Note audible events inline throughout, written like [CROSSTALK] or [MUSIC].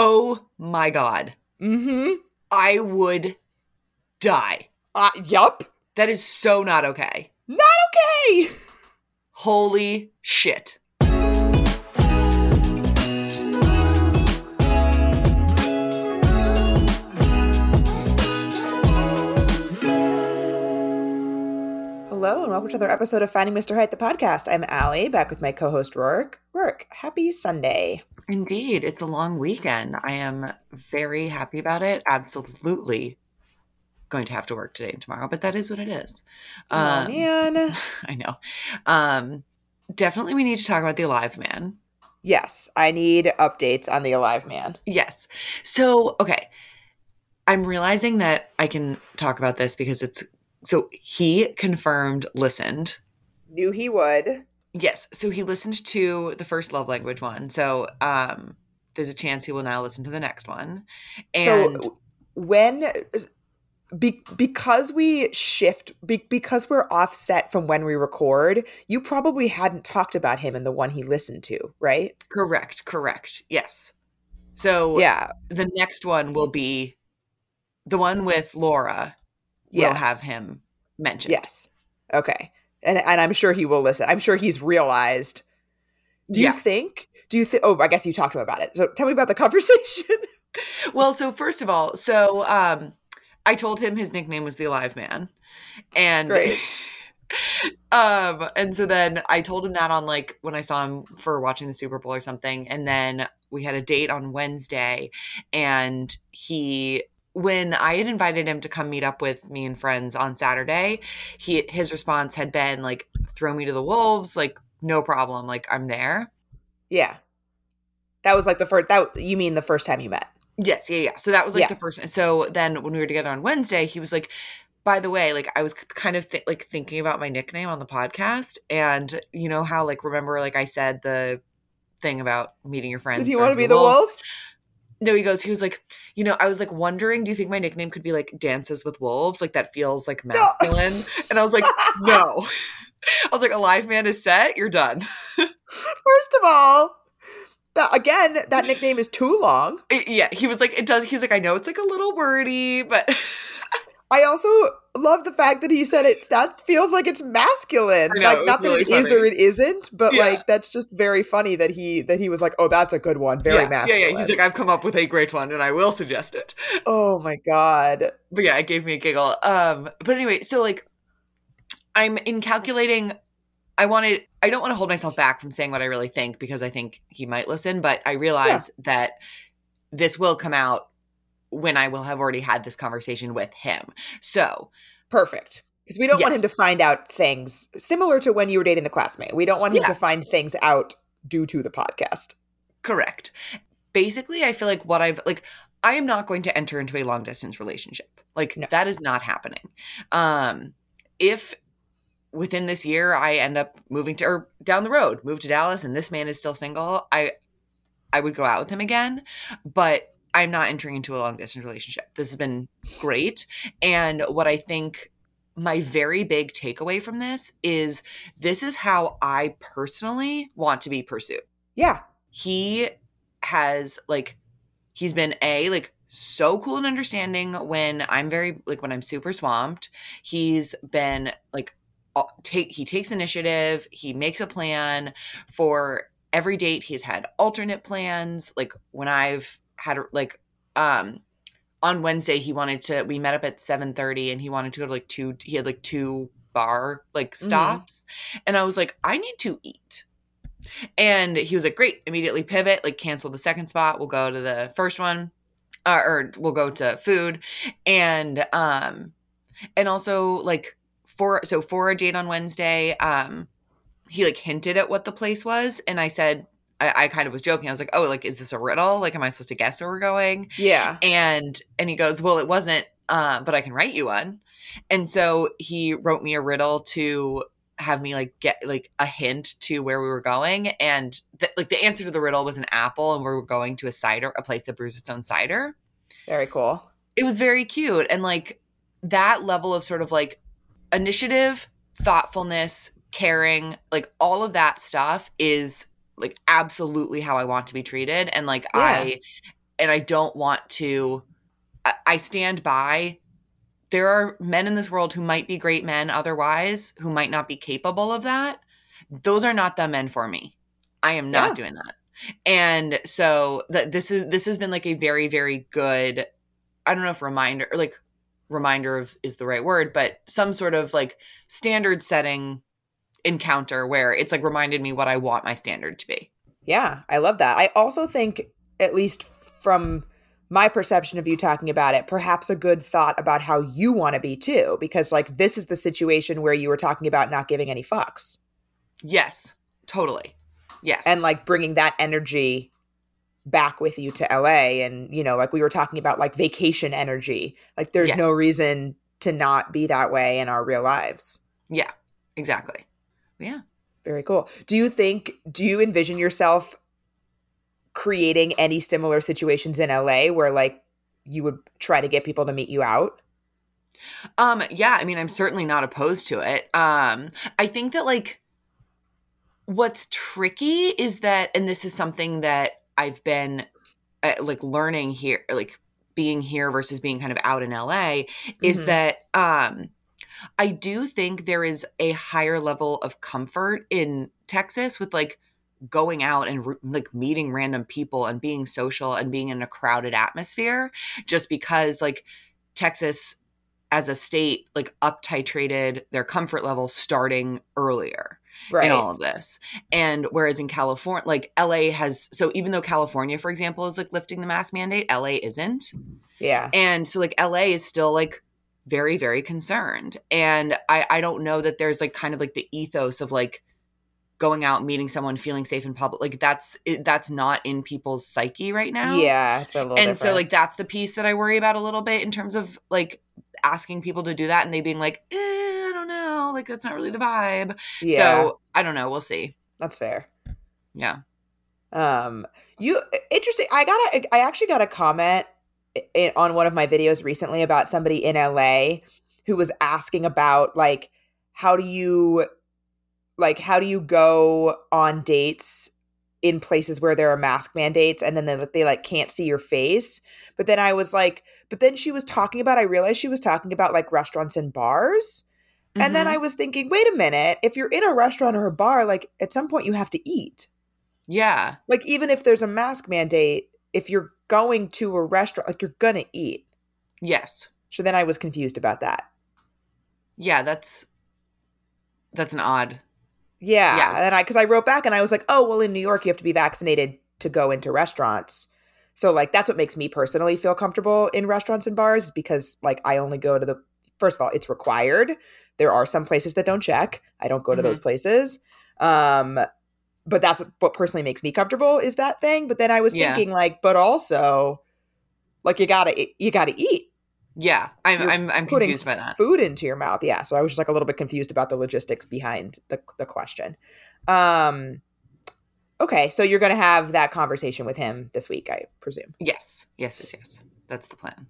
Oh my god. Mm-hmm. I would die. Uh, yup. That is so not okay. Not okay. Holy shit. Hello and welcome to another episode of Finding Mr. Height, the podcast. I'm Ali, back with my co-host Roark. Roark, happy Sunday. Indeed, it's a long weekend. I am very happy about it. Absolutely going to have to work today and tomorrow, but that is what it is. Oh Um, man. [LAUGHS] I know. Um, definitely, we need to talk about the Alive Man. Yes, I need updates on the Alive Man. Yes. So, okay. I'm realizing that I can talk about this because it's so he confirmed listened. Knew he would. Yes. So he listened to the first love language one. So, um, there's a chance he will now listen to the next one. And so when be, because we shift be, because we're offset from when we record, you probably hadn't talked about him in the one he listened to, right? correct, correct. Yes. So Yeah. the next one will be the one with Laura. We'll Yes. have him mentioned. Yes. Okay. And and I'm sure he will listen. I'm sure he's realized. Do Yeah. you think? Do you think? Oh, I guess you talked to him about it. So tell me about the [LAUGHS] conversation. Well, so first of all, so um I told him his nickname was the Alive Man. And Great. [LAUGHS] um and so then I told him that on like when I saw him for watching the Super Bowl or something and then we had a date on Wednesday and he when I had invited him to come meet up with me and friends on Saturday, he his response had been like throw me to the wolves, like no problem, like I'm there. yeah. That was like the first. That you mean the first time you met? Yes, yeah, yeah. So that was like Yeah. the first. And so then when we were together on Wednesday, he was like, "By the way, like I was kind of th- like thinking about my nickname on the podcast, and you know how like remember like I said the thing about meeting your friends. Did he want to be the wolf? No, he goes. He was like, you know, I was like wondering, do you think my nickname could be like Dances with Wolves? Like that feels like masculine. And I was like, [LAUGHS] no. I was like, Alive Man is set. You're done. [LAUGHS] First of all, that again, that nickname is too long. yeah, he was like, it does. He's like, I know it's like a little wordy, but [LAUGHS] I also love the fact that he said it's that feels like it's masculine. Know, like was not that really it is funny. or it isn't, but Yeah. like that's just very funny that he that he was like, "Oh, that's a good one. Very yeah, masculine." Yeah, yeah. He's like, I've come up with a great one, and I will suggest it. "Oh my god." But yeah, it gave me a giggle. Um, but anyway, so like, I'm in calculating. I wanted. I don't want to hold myself back from saying what I really think because I think he might listen. But I realize that this will come out when I will have already had this conversation with him. So Perfect. Because we don't want him to find out things similar to when you were dating the classmate. We don't want him Yeah. to find things out due to the podcast. correct. Basically, I feel like what I've like. I am not going to enter into a long distance relationship. Like No. that is not happening. Um, if within this year I end up moving to or down the road, move to Dallas, and this man is still single, I I would go out with him again. But I'm not entering into a long distance relationship. This has been great, and what I think my very big takeaway from this is this is how I personally want to be pursued. Yeah. he has like he's been a like so cool and understanding when i'm very like when i'm super swamped. He's been like take he takes initiative. He makes a plan. For every date he's had alternate plans. Like when i've had like um on wednesday he wanted to we met up at 7.30 and he wanted to go to like two he had like two bar like Mhm. stops and i was like i need to eat and he was like, great, immediately pivot, like cancel the second spot. We'll go to the first one. Uh, or we'll go to food. And um and also like for so for a date on Wednesday, um, he like hinted at what the place was, and I said I, I kind of was joking. I was like, Oh, like, is this a riddle? Like, am I supposed to guess where we're going? Yeah. and and he goes well it wasn't uh, but i can write you one and so he wrote me a riddle to have me like get like a hint to where we were going and th- like the answer to the riddle was an apple and we were going to a cider a place that brews its own cider Very cool. it was very cute and like that level of sort of like initiative thoughtfulness caring like all of that stuff is like absolutely how i want to be treated and like Yeah. i and I don't want to I, I stand by there are men in this world who might be great men otherwise who might not be capable of that. Those are not the men for me. I am not Yeah. doing that. And so that this is this has been like a very very good I don't know if reminder or like reminder of is the right word, but some sort of like standard setting encounter where it's like reminded me what I want my standard to be. Yeah, I love that. I also think, at least from my perception of you talking about it, perhaps a good thought about how you want to be too, because like this is the situation where you were talking about not giving any fucks Yes, totally. Yes. and like bringing that energy back with you to LA. And, you know, like we were talking about like vacation energy. Like there's no reason to not be that way in our real lives. yeah, exactly. Yeah. Very cool. Do you think, do you envision yourself creating any similar situations in LA where like you would try to get people to meet you out? Um yeah, I mean I'm certainly not opposed to it. Um I think that like what's tricky is that and this is something that I've been uh, like learning here like being here versus being kind of out in LA is Mhm. that um I do think there is a higher level of comfort in Texas with like going out and like meeting random people and being social and being in a crowded atmosphere just because like Texas as a state like up titrated their comfort level starting earlier right. in all of this. And whereas in California, like LA has, so even though California, for example, is like lifting the mask mandate, LA isn't. yeah. And so like LA is still like very, very concerned. And I, I don't know that there's like kind of like the ethos of like going out, meeting someone, feeling safe in public. Like that's, it, that's not in people's psyche right now Yeah. It's a little and so like that's the piece that I worry about a little bit in terms of like asking people to do that and they being like, eh, I don't know, like that's not really the vibe. yeah, So I don't know. We'll see. that's fair. Yeah. Um, you interesting. I got a, I actually got a comment i- on one of my videos recently about somebody in LA who was asking about like how do you like how do you go on dates in places where there are mask mandates and then they, they like can't see your face but then i was like but then she was talking about i realized she was talking about like restaurants and bars and then Mhm. i was thinking wait a minute if you're in a restaurant or a bar like at some point you have to eat yeah. like even if there's a mask mandate if you're going to a restaurant like you're gonna eat Yes. so then i was confused about that Yeah. That's, that's an odd. yeah, Yeah. and i because i wrote back and i was like oh well in new york you have to be vaccinated to go into restaurants so like that's what makes me personally feel comfortable in restaurants and bars because like i only go to the first of all it's required there are some places that don't check i don't go to Mhm. those places um but that's what, personally makes me comfortable is that thing but then i was Yeah. thinking like but also like you gotta you gotta eat Yeah. I'm, You're I'm, I'm putting confused by that. food into your mouth. Yeah. So I was just like a little bit confused about the logistics behind the the question. Um okay, so you're gonna have that conversation with him this week, I presume. Yes. Yes. Yes. Yes. That's the plan.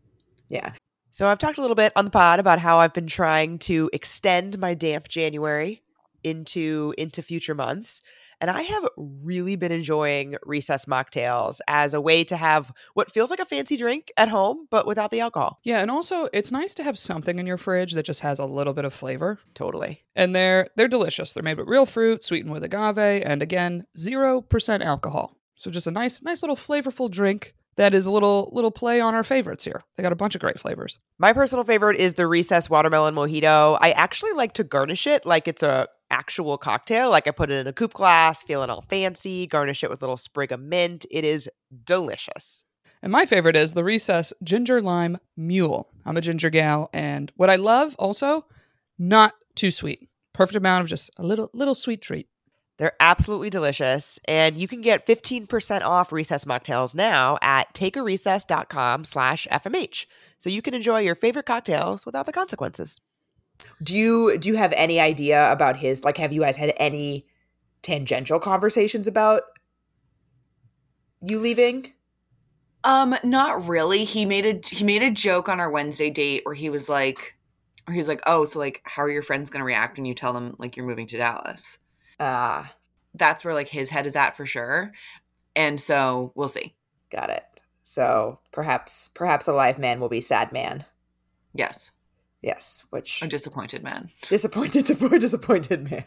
Yeah. So I've talked a little bit on the pod about how I've been trying to extend my damp January into into future months. And I have really been enjoying recess mocktails as a way to have what feels like a fancy drink at home, but without the alcohol. Yeah, and also it's nice to have something in your fridge that just has a little bit of flavor. Totally. And they're they're delicious. They're made with real fruit, sweetened with agave, and again, 0% alcohol. So just a nice nice little flavorful drink that is a little little play on our favorites here. They got a bunch of great flavors. My personal favorite is the recess watermelon mojito. I actually like to garnish it like it's a actual cocktail. Like I put it in a coupe glass, feeling all fancy, garnish it with a little sprig of mint. It is delicious. And my favorite is the Recess Ginger Lime Mule. I'm a ginger gal, and what I love also, not too sweet. Perfect amount of just a little little sweet treat. They're absolutely delicious, and you can get 15% off recess mocktails now at takearecess.com slash FMH. So you can enjoy your favorite cocktails without the consequences. Do you do you have any idea about his like have you guys had any tangential conversations about you leaving? Um, not really. He made a he made a joke on our Wednesday date where he was like, where he was like, "Oh, so like, how are your friends gonna react when you tell them like you're moving to Dallas?" Ah, That's where like his head is at for sure, and so we'll see. got it. So perhaps perhaps a live man will be sad man. Yes. Yes, which A disappointed man. disappointed to poor [LAUGHS] disappointed man.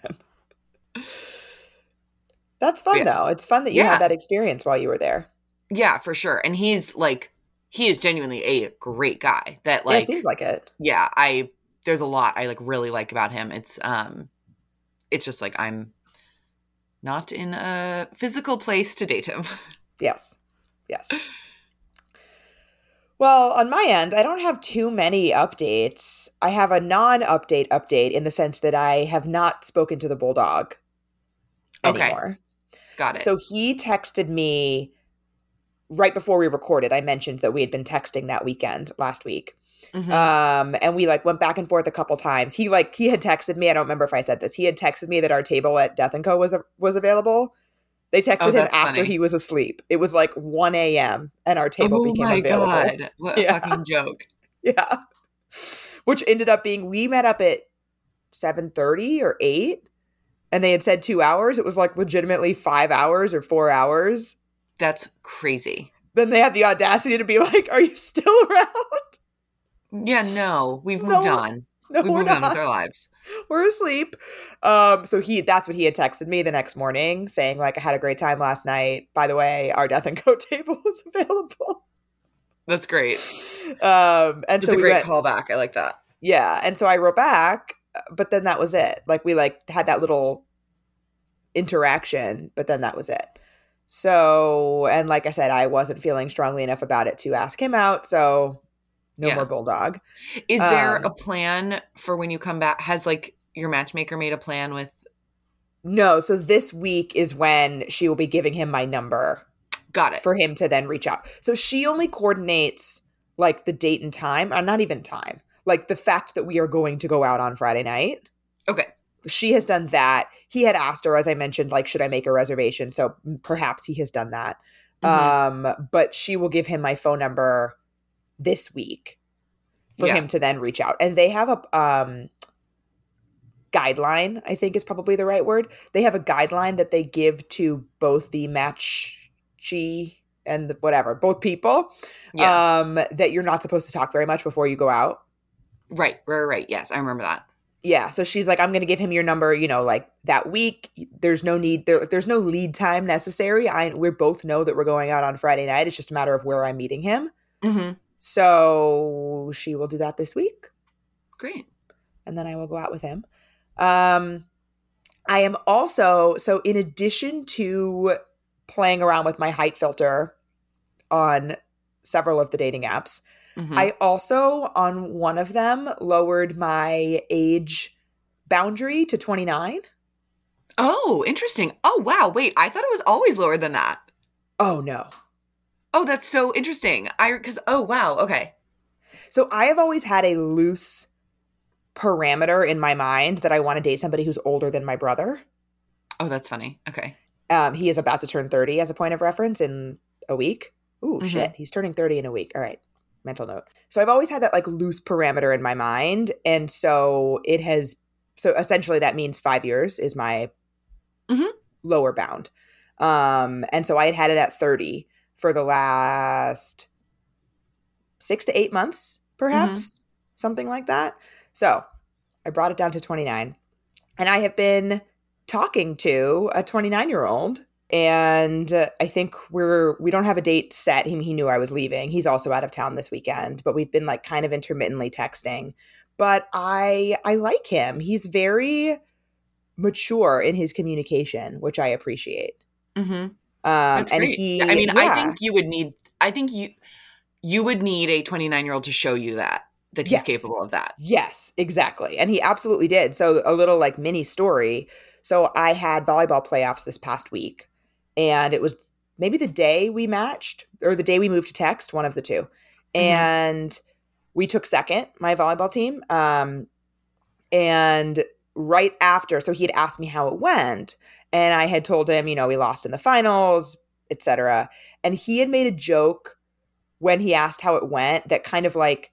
That's fun Yeah. though. It's fun that you Yeah. had that experience while you were there. Yeah, for sure. And he's like he is genuinely a great guy. That yeah, like it seems like it. yeah, I there's a lot I like really like about him. It's um it's just like I'm not in a physical place to date him. [LAUGHS] Yes. Yes. Well, on my end, I don't have too many updates. I have a non-update update in the sense that I have not spoken to the bulldog Okay. anymore. Got it. So he texted me right before we recorded. I mentioned that we had been texting that weekend last week. Mhm. Um, and we like went back and forth a couple times. He like he had texted me. I don't remember if I said this. He had texted me that our table at Death and Co was was available. They texted Oh, him after funny. he was asleep. It was like 1 a.m. and our table oh became my god. What a [LAUGHS] Yeah. fucking joke. [LAUGHS] Yeah. Which ended up being we met up at 7:30 or 8 and they had said 2 hours. It was like legitimately 5 hours or 4 hours. That's crazy. Then they had the audacity to be like, "Are you still [LAUGHS] around?" Yeah, no. We've No, moved on. [LAUGHS] No, we're on not. with our lives. we're asleep. Um, so he that's what he had texted me the next morning, saying like I had a great time last night. By the way, our death and [LAUGHS] co table is available. That's great. Um, and It's so a we great went, callback. I like that. yeah, and so I wrote back, but then that was it. Like we like had that little interaction, but then that was it. So, and like I said, I wasn't feeling strongly enough about it to ask him out. So, no Yeah. more bulldog. Is there Um, a plan for when you come back? Has like your matchmaker made a plan with No, so this week is when she will be giving him my number got it. for him to then reach out. So she only coordinates like the date and time, or not even time, like the fact that we are going to go out on Friday night. okay. She has done that. He had asked her, as I mentioned, like, should I make a reservation? So perhaps he has done that. Mhm. Um, but she will give him my phone number this week for Yeah. him to then reach out. And they have a um guideline, I think is probably the right word. They have a guideline that they give to both the match she and the, whatever, both people. yeah. Um, that you're not supposed to talk very much before you go out. right. Right. Right. Yes, I remember that. Yeah, so she's like, I'm gonna give him your number, you know, like that week. There's no need there. There's no lead time necessary. I we both know that we're going out on Friday night. It's just a matter of where I'm meeting him. hmm So she will do that this week, Great. and then I will go out with him. Um, I am also so in addition to playing around with my height filter on several of the dating apps, Mhm. I also on one of them lowered my age boundary to 29. oh, interesting. Oh, wow. Wait, I thought it was always lower than that. Oh no. Oh, that's so interesting. I because oh wow. Okay. So I have always had a loose parameter in my mind that I want to date somebody who's older than my brother. Oh, that's funny. Okay. Um, he is about to turn 30 as a point of reference in a week. Ooh, Mhm. shit. He's turning 30 in a week. All right. Mental note. So I've always had that like loose parameter in my mind. And so it has, so essentially that means five years is my Mhm. lower bound. Um, and so I had had it at 30 for the last six to eight months, perhaps, something like that. So I brought it down to 29. And I have been talking to a 29 year old and i think we're we don't have a date set he, he knew i was leaving he's also out of town this weekend but we've been like kind of intermittently texting but i i like him he's very mature in his communication which i appreciate Mm-hmm. Um and he I mean, I think you would need. I think you you would need a 29 year old to show you that that he's Yes. capable of that. Yes, exactly. And he absolutely did. So, a little like mini story. So, I had volleyball playoffs this past week, and it was maybe the day we matched or the day we moved to text, one of the 2 And we took second, my volleyball team. Um, and right after, so he had asked me how it went, and I had told him, you know, we lost in the finals, etc. And he had made a joke when he asked how it went that kind of like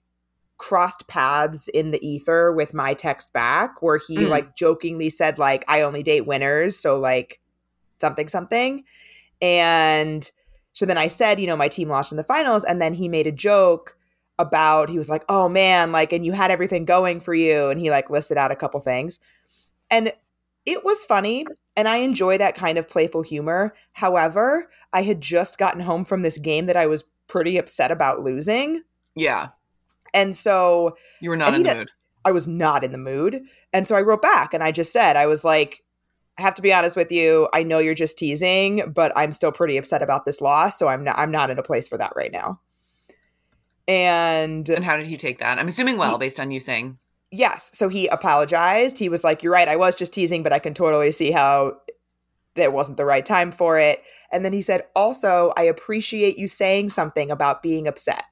crossed paths in the ether with my text back where he Mm. like jokingly said like I only date winners so like something something and So then I said, you know, my team lost in the finals. And then he made a joke about, he was like, oh man, like, and you had everything going for you. And he like listed out a couple things. And it was funny. And I enjoy that kind of playful humor. However, I had just gotten home from this game that I was pretty upset about losing. Yeah. And so You were not in the mood. I was not in the mood. And so I wrote back and I just said, I was like, I have to be honest with you. I know you're just teasing, but I'm still pretty upset about this loss. So I'm not I'm not in a place for that right now. And And how did he take that? I'm assuming well, based on you saying. Yes, so he apologized. He was like, You're right, I was just teasing, but I can totally see how there wasn't the right time for it. And then he said, Also, I appreciate you saying something about being upset.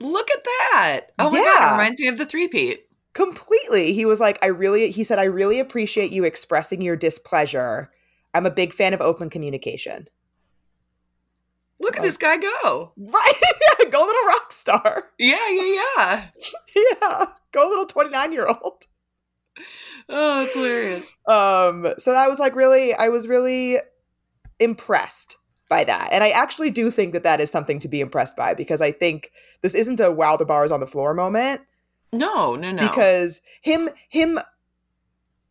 Look at that. Oh my god, Yeah. it reminds me of the three-peat. completely he was like i really he said i really appreciate you expressing your displeasure i'm a big fan of open communication Look at this guy go. [LAUGHS] right [LAUGHS] go little rock star Yeah, yeah, yeah. [LAUGHS] yeah go little 29 year old [LAUGHS] Oh, that's hilarious. um so that was like really i was really impressed by that and i actually do think that that is something to be impressed by because i think this isn't a wow the bar is on the floor moment No, no, no. because him him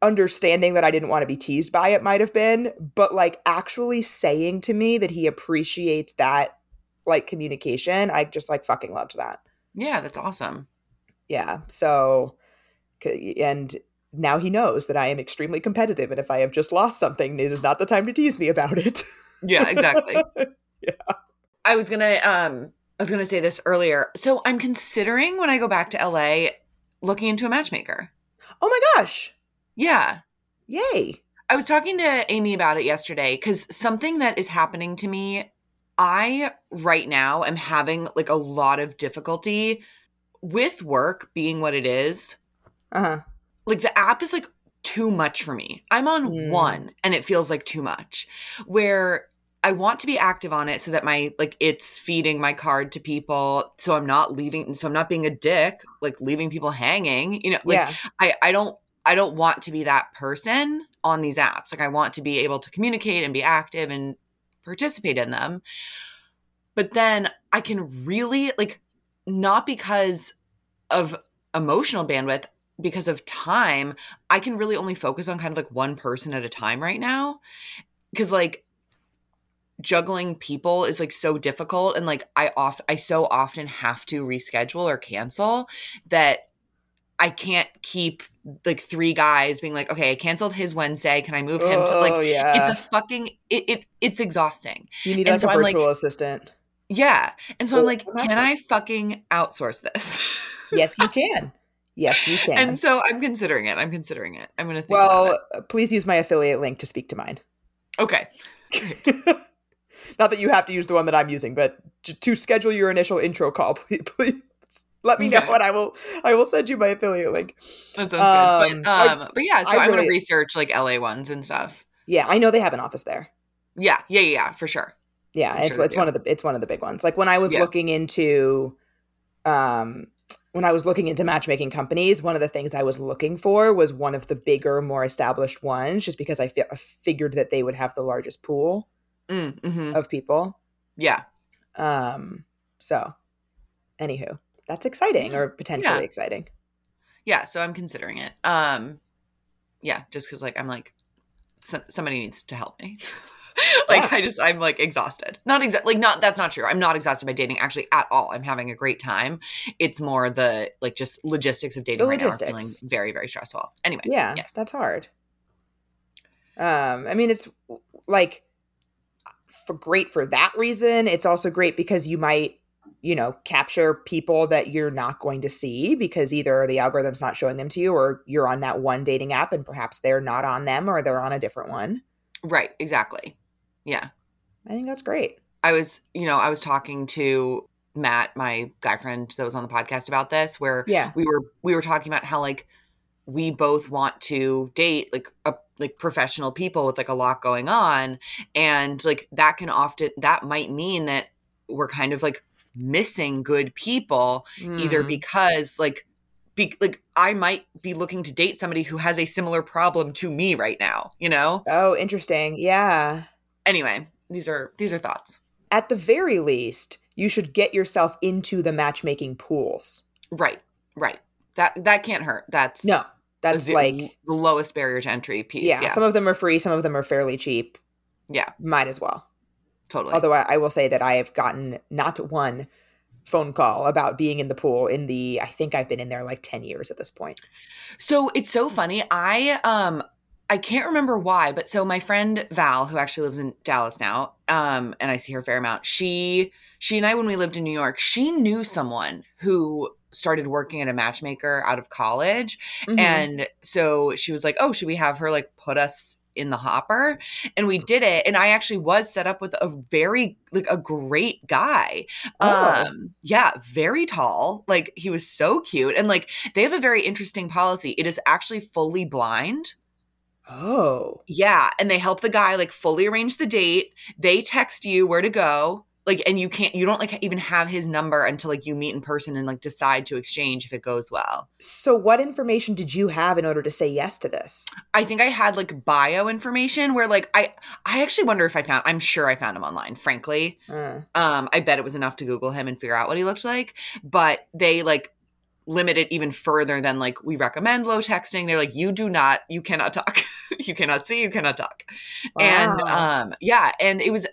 understanding that I didn't want to be teased by it might have been, but like actually saying to me that he appreciates that like communication, I just like fucking loved that. yeah, that's awesome. Yeah. So and now he knows that I am extremely competitive and if I have just lost something, it is not the time to tease me about it. Yeah, exactly. [LAUGHS] Yeah. I was gonna um I was gonna say this earlier. So I'm considering when I go back to LA looking into a matchmaker. oh my gosh. Yeah. Yay. I was talking to Amy about it yesterday because something that is happening to me, I right now am having like a lot of difficulty with work being what it is. Uh-huh. Like the app is like too much for me. I'm on Mm. one and it feels like too much. Where I want to be active on it so that my like it's feeding my card to people so I'm not leaving so I'm not being a dick, like leaving people hanging. You know, like yeah. I, I don't I don't want to be that person on these apps. Like I want to be able to communicate and be active and participate in them. But then I can really like not because of emotional bandwidth, because of time, I can really only focus on kind of like one person at a time right now. Cause like juggling people is like so difficult and like I oft I so often have to reschedule or cancel that I can't keep like three guys being like, okay, I canceled his Wednesday. Can I move him to oh like yeah. it's a fucking it, it it's exhausting. you need and like so a I'm like- virtual assistant. Yeah. And so I'm like, can I fucking outsource this? Yes, you [LAUGHS] can. Yes, you can. and so I'm considering it. I'm considering it. I'm gonna think about Well, it. uh, please use my affiliate link to speak to mine. Okay. [LAUGHS] Not that you have to use the one that I'm using, but to, to schedule your initial intro call, [LAUGHS] please, please let me know, and I will I will send you my affiliate link. That sounds good. Um, But I- um but yeah, so I I'm gonna research like LA ones and stuff. Yeah, I know they have an office there. Yeah, yeah, yeah, yeah, for sure. Yeah, I'm it's sure it's do. one of the it's one of the big ones. Like when I was Yeah. looking into, um, when I was looking into matchmaking companies, one of the things I was looking for was one of the bigger, more established ones, just because I fi- figured that they would have the largest pool Mm, hmm of people. Yeah. Um, so, anywho, that's exciting or potentially Yeah. exciting. Yeah, so I'm considering it. Um yeah, just cuz like I'm like so- somebody needs to help me. [LAUGHS] [LAUGHS] like. I just I'm like exhausted. Not exactly like not that's not true. I'm not exhausted by dating actually at all. I'm having a great time. It's more the like just logistics of dating The right now are feeling logistics. very very stressful. Anyway, Yeah, yes. that's hard. Um, I mean, it's like for great for that reason. It's also great because you might, you know, capture people that you're not going to see because either the algorithm's not showing them to you, or you're on that one dating app and perhaps they're not on them, or they're on a different one. Right, exactly. Yeah. I think that's great. I was, you know, I was talking to Matt, my guy friend that was on the podcast about this, where Yeah, we were we were talking about how like we both want to date like a like professional people with like a lot going on and like that can often that might mean that we're kind of like missing good people either Mhm. because like be, like I might be looking to date somebody who has a similar problem to me right now, you know? oh, interesting. Yeah. Anyway, these are these are thoughts. at the very least, you should get yourself into the matchmaking pools. Right. Right. That that can't hurt. That's No, that's the- like the lowest barrier to entry piece. yeah, Yeah. Some of them are free, some of them are fairly cheap. yeah. Might as well. Totally. Although I, I will say that I have gotten not one phone call about being in the pool in the I think I've been in there like 10 years at this point. So it's so funny. I um I can't remember why, but so my friend Val, who actually lives in Dallas now, um, and I see her a fair amount, she she and I when we lived in New York, she knew someone who started working at a matchmaker out of college. Mhm. And so she was like, Oh, should we have her like put us in the hopper? And we did it. And I actually was set up with a very like a great guy. Oh. Um, yeah, very tall. Like he was so cute. And like they have a very interesting policy. It is actually fully blind. Oh. Yeah. And they help the guy like fully arrange the date. They text you where to go. Like, and you can't, you don't like even have his number until like you meet in person and like decide to exchange if it goes well. So what information did you have in order to say yes to this? I think I had like bio information where like I, I actually wonder if I found, I'm sure I found him online, frankly. Uh, Um, I bet it was enough to Google him and figure out what he looked like. But they like limit it even further than like we recommend low texting. They're like, you do not, you cannot talk, [LAUGHS] you cannot see, you cannot talk. And um, yeah, and it was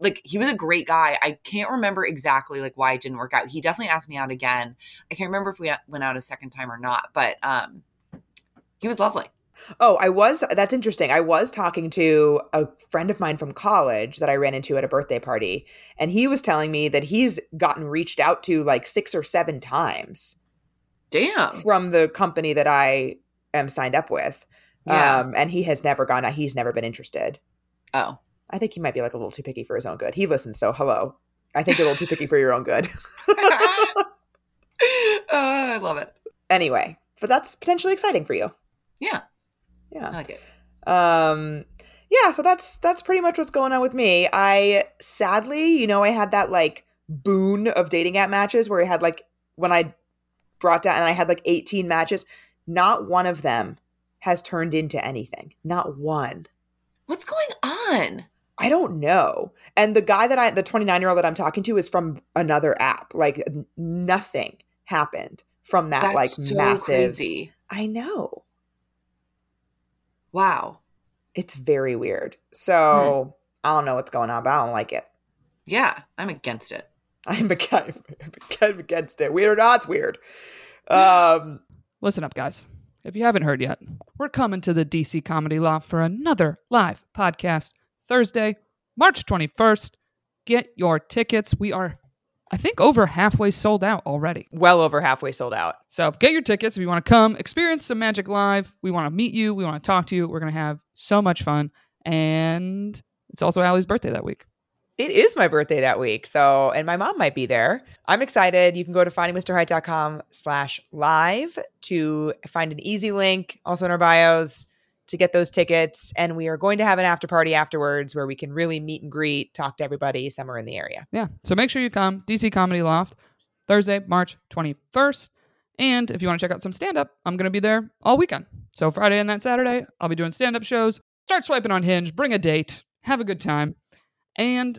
like he was a great guy. I can't remember exactly like why it didn't work out. He definitely asked me out again. I can't remember if we went out a second time or not, but um, he was lovely. Oh, I was. That's interesting. I was talking to a friend of mine from college that I ran into at a birthday party, and he was telling me that he's gotten reached out to like six or seven times Damn. from the company that I am signed up with. Yeah. Um, and he has never gone. Out. He's never been interested. oh. I think he might be like a little too picky for his own good. He listens, so hello. I think you're a little too picky for your own good. Uh, [LAUGHS] [LAUGHS] I love it. anyway, but that's potentially exciting for you. Yeah, Yeah. I like it. Um yeah, so that's that's pretty much what's going on with me. I sadly, you know, I had that like boon of dating app matches where I had like when I brought down and I had like 18 matches, not one of them has turned into anything. Not one. What's going on? I don't know. And the guy that I, the 29 year old that I'm talking to is from another app. Like nothing happened from that That's like so massive. crazy. I know. Wow. It's very weird. So hmm. I don't know what's going on, but I don't like it. Yeah, I'm against it. I'm against, it. Weird or not, it's weird. Um, Listen up, guys. If you haven't heard yet, we're coming to the DC Comedy Loft for another live podcast Thursday, March 21st. Get your tickets. We are, I think, over halfway sold out already. well over halfway sold out. So get your tickets if you want to come experience some magic live. We want to meet you. We want to talk to you. We're going to have so much fun. And it's also Ali's birthday that week. It is my birthday that week. So, and my mom might be there. I'm excited. You can go to findingmrheight.com slash live to find an easy link, also in our bios, to get those tickets. And we are going to have an after party afterwards where we can really meet and greet, talk to everybody somewhere in the area. Yeah. So make sure you come. DC Comedy Loft, Thursday, March 21st. And if you want to check out some stand up, I'm going to be there all weekend. So Friday and that Saturday, I'll be doing stand up shows. Start swiping on Hinge, bring a date, have a good time. And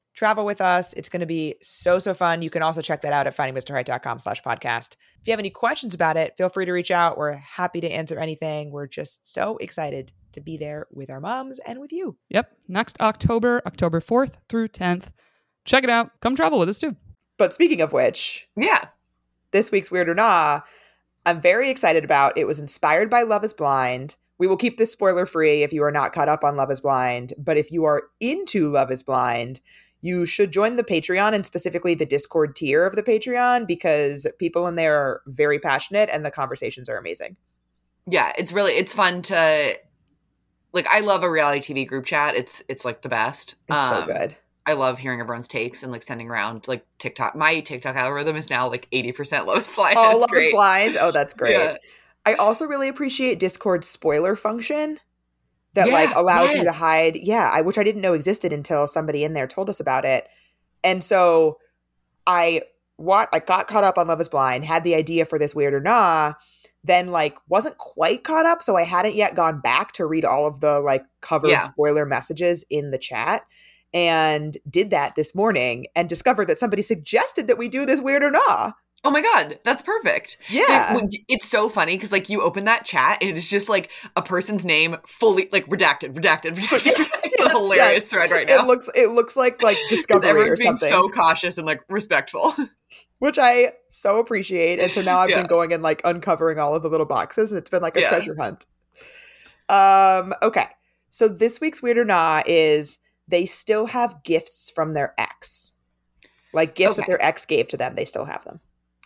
Travel with us. It's going to be so, so fun. You can also check that out at findingmrheight.com slash podcast. If you have any questions about it, feel free to reach out. We're happy to answer anything. We're just so excited to be there with our moms and with you. Yep. Next October, October 4th through 10th. Check it out. Come travel with us too. But speaking of which, Yeah. this week's Weird or Nah, I'm very excited about. It was inspired by Love is Blind. We will keep this spoiler free if you are not caught up on Love is Blind. But if you are into Love is Blind, you should join the Patreon and specifically the Discord tier of the Patreon because people in there are very passionate and the conversations are amazing. Yeah, it's really it's fun to like I love a reality TV group chat. It's it's like the best. It's so Um, good. I love hearing everyone's takes and like sending around like TikTok. My TikTok algorithm is now like 80% Love is Blind. Oh, It's Love great. is Blind. Oh, that's great. Yeah. I also really appreciate Discord's spoiler function that Yeah, like allows you to hide. Yeah, I which I didn't know existed until somebody in there told us about it. And so I what I got caught up on Love is Blind, had the idea for this weird or nah, then like wasn't quite caught up, so I hadn't yet gone back to read all of the like covered Yeah. spoiler messages in the chat. And did that this morning and discovered that somebody suggested that we do this weird or nah. Oh my god, that's perfect. Yeah. It- it's so funny because like you open that chat and it's just like a person's name fully like redacted, redacted, redacted. Yes, [LAUGHS] it's yes, a hilarious yes. thread right now. it looks it looks like like [LAUGHS] discovery or everyone's being something so cautious and like respectful. [LAUGHS] which i so appreciate and so now i've Yeah. been going and like uncovering all of the little boxes and it's been like a Yeah. treasure hunt um okay so this week's weird or not is they still have gifts from their ex like gifts that their ex gave to them they still have them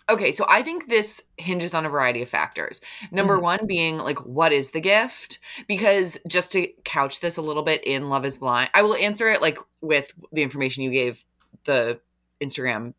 Okay, so I think this hinges on a variety of factors. Number Mhm. one being like, what is the gift? Because just to couch this a little bit in Love is Blind, I will answer it like with the information you gave the Instagram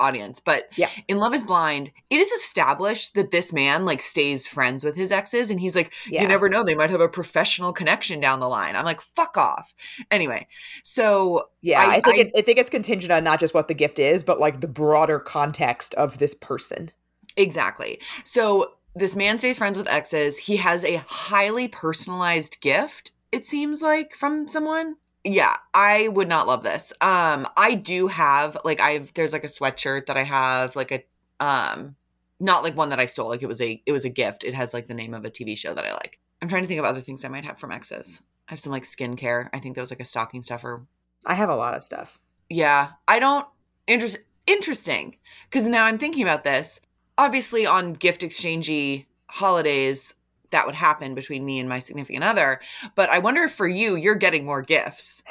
audience. But Yeah. in Love is Blind, it is established that this man like stays friends with his exes and he's like, yeah you never know, they might have a professional connection down the line. I'm like, fuck off. Anyway, so yeah i, I- think I- it, i think it's contingent on not just what the gift is but like the broader context of this person Exactly. So this man stays friends with exes. He has a highly personalized gift, it seems like, from someone. Yeah, I would not love this. Um, I do have like I've there's like a sweatshirt that I have, like a um not like one that I stole, like it was a it was a gift. It has like the name of a TV show that I like. I'm trying to think of other things I might have from exes. I have some like skincare. I think that was like a stocking stuffer i have a lot of stuff yeah, I don't interest interesting because now I'm thinking about this. Obviously, on gift exchangey holidays, that would happen between me and my significant other. But I wonder if for you, you're getting more gifts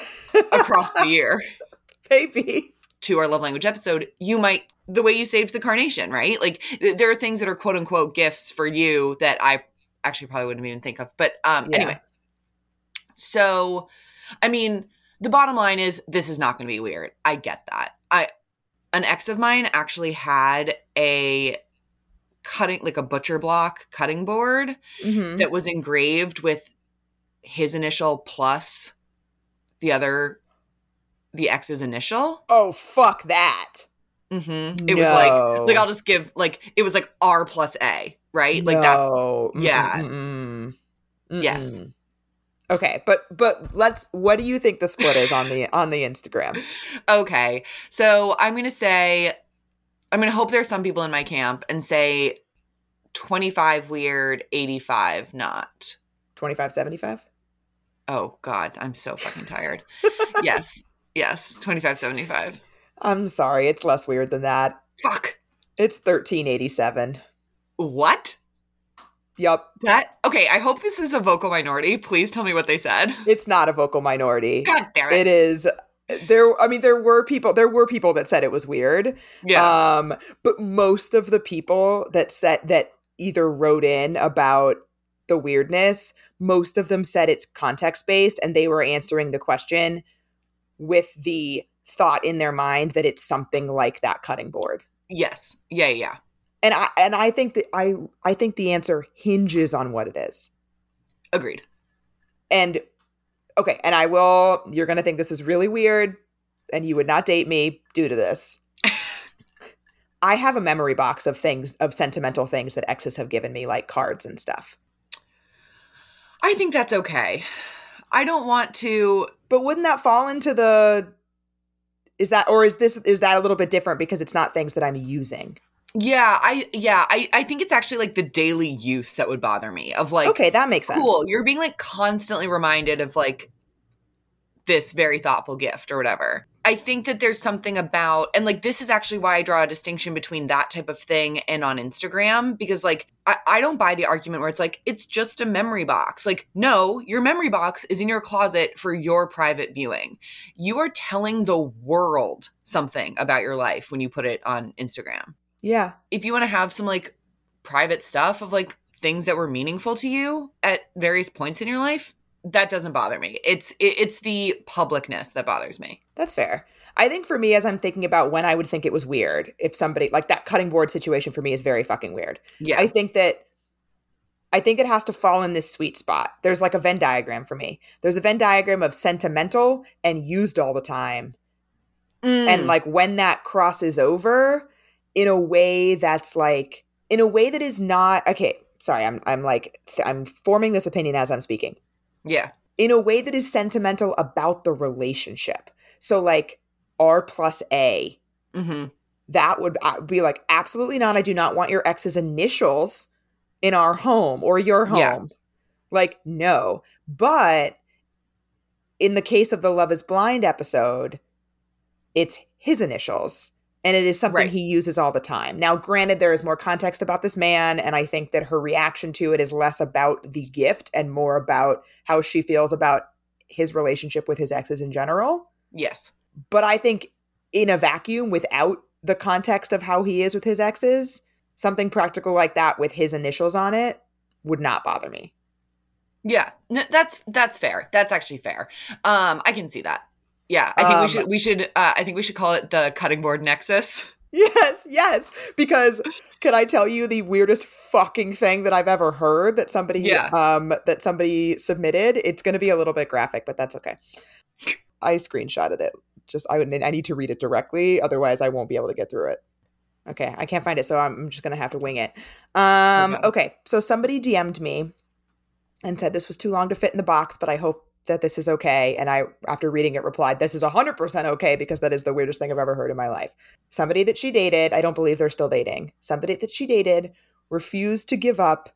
across the year [LAUGHS] maybe to our love language episode. You might the way you saved the carnation, right? Like th- there are things that are quote unquote gifts for you that I actually probably wouldn't even think of. But um, Yeah. anyway, so I mean, the bottom line is this is not going to be weird. I get that. I an ex of mine actually had a cutting like a butcher block cutting board Mhm. that was engraved with his initial plus the other the ex's initial. oh fuck that Mm-hmm. It was like like I'll just give like it was like R plus A, right? Like that's No. Mm-mm, yeah. mm-mm. Yes. Okay, but but let's. What do you think the split is on the on the Instagram? [LAUGHS] okay. So I'm gonna say I'm gonna hope there's some people in my camp and say 25 weird, 85 not. Twenty five seventy five. Oh God, I'm so fucking tired. [LAUGHS] yes, yes, 2575. I'm sorry, it's less weird than that. Fuck. It's thirteen eighty seven. What? Yup, That okay? I hope this is a vocal minority. Please tell me what they said. it's not a vocal minority. God damn It it! is. There, I mean, there were people. There were people that said it was weird. yeah. Um, but most of the people that said that either wrote in about the weirdness, most of them said it's context based and they were answering the question with the thought in their mind that it's something like that cutting board. yes. Yeah. Yeah. And I and I think that I I think the answer hinges on what it is. Agreed. And okay, and I will you're going to think this is really weird and you would not date me due to this. [LAUGHS] I have a memory box of things of sentimental things that exes have given me like cards and stuff. I think that's okay. I don't want to. But wouldn't that fall into the is that or is this is that a little bit different because it's not things that I'm using? Yeah. I. Yeah. I. I think it's actually like the daily use that would bother me. Of like, okay, that makes sense. cool. You're being like constantly reminded of like this very thoughtful gift or whatever. I think that there's something about, and like this is actually why I draw a distinction between that type of thing and on Instagram because like I, I don't buy the argument where it's like it's just a memory box. Like, no, your memory box is in your closet for your private viewing. You are telling the world something about your life when you put it on Instagram Yeah. if you want to have some like private stuff of like things that were meaningful to you at various points in your life, that doesn't bother me. It's it, it's the publicness that bothers me. That's fair. I think for me, as I'm thinking about when I would think it was weird, if somebody like that cutting board situation for me is very fucking weird. Yeah. I think that I think it has to fall in this sweet spot. There's like a Venn diagram for me. There's a Venn diagram of sentimental and used all the time. Mm. And like when that crosses over in a way that's like in a way that is not okay, sorry, I'm I'm like I'm forming this opinion as I'm speaking. yeah. In a way that is sentimental about the relationship. So like R plus A hmm that would uh, be like absolutely not i do not want your ex's initials in our home or your home Yeah. like no but in the case of the love is blind episode it's his initials and it is something Right. he uses all the time now granted there is more context about this man and i think that her reaction to it is less about the gift and more about how she feels about his relationship with his exes in general Yes. but I think in a vacuum without the context of how he is with his exes, something practical like that with his initials on it would not bother me. Yeah. That's that's fair. That's actually fair. Um, I can see that. Yeah. I think Um, we should we should uh, I think we should call it the cutting board nexus. [LAUGHS] Yes, yes. Because can I tell you the weirdest fucking thing that I've ever heard that somebody Yeah. um that somebody submitted? It's gonna be a little bit graphic, but that's okay. I screenshotted it. Just I would I need to read it directly, otherwise I won't be able to get through it. Okay, I can't find it, so I'm just gonna have to wing it. Um, Okay. okay, so somebody DM'd me and said this was too long to fit in the box, but I hope that this is okay. And I, after reading it, replied, "This is hundred percent okay because that is the weirdest thing I've ever heard in my life." Somebody that she dated, I don't believe they're still dating. Somebody that she dated refused to give up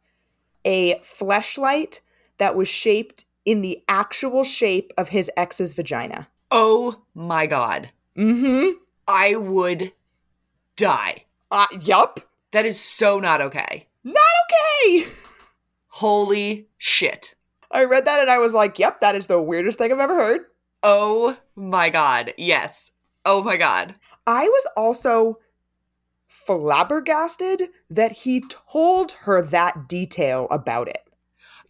a fleshlight that was shaped in the actual shape of his ex's vagina. Oh my god. Mm-hmm. I would die. Uh, yup. That is so not okay. Not okay. Holy shit. I read that and I was like, "Yep, that is the weirdest thing I've ever heard." Oh my god. Yes. Oh my god. I was also flabbergasted that he told her that detail about it.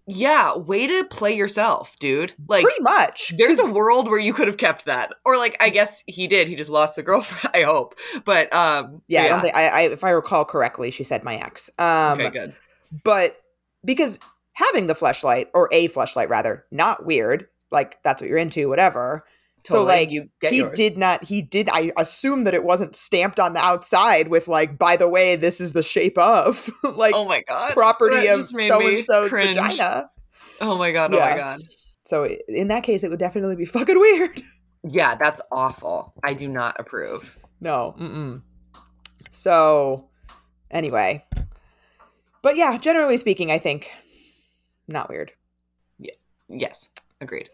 Yeah, way to play yourself, dude. Like Pretty much. There's a world where you could have kept that. Or like I guess he did. He just lost the girlfriend, [LAUGHS] I hope. But um yeah, I don't think I, I if I recall correctly, she said my ex. Um okay, good. but because having the fleshlight or a fleshlight rather, not weird. Like that's what you're into, whatever. So like you get he yours. did not he did I assume that it wasn't stamped on the outside with like by the way this is the shape of [LAUGHS] like oh my god. property that of so and so's vagina. Oh my god. Oh Yeah. my god. So in that case, it would definitely be [LAUGHS] fucking weird. Yeah, that's awful. I do not approve. No. Mm-mm. So anyway, but yeah, generally speaking, I think not weird. Yeah. Yes, agreed.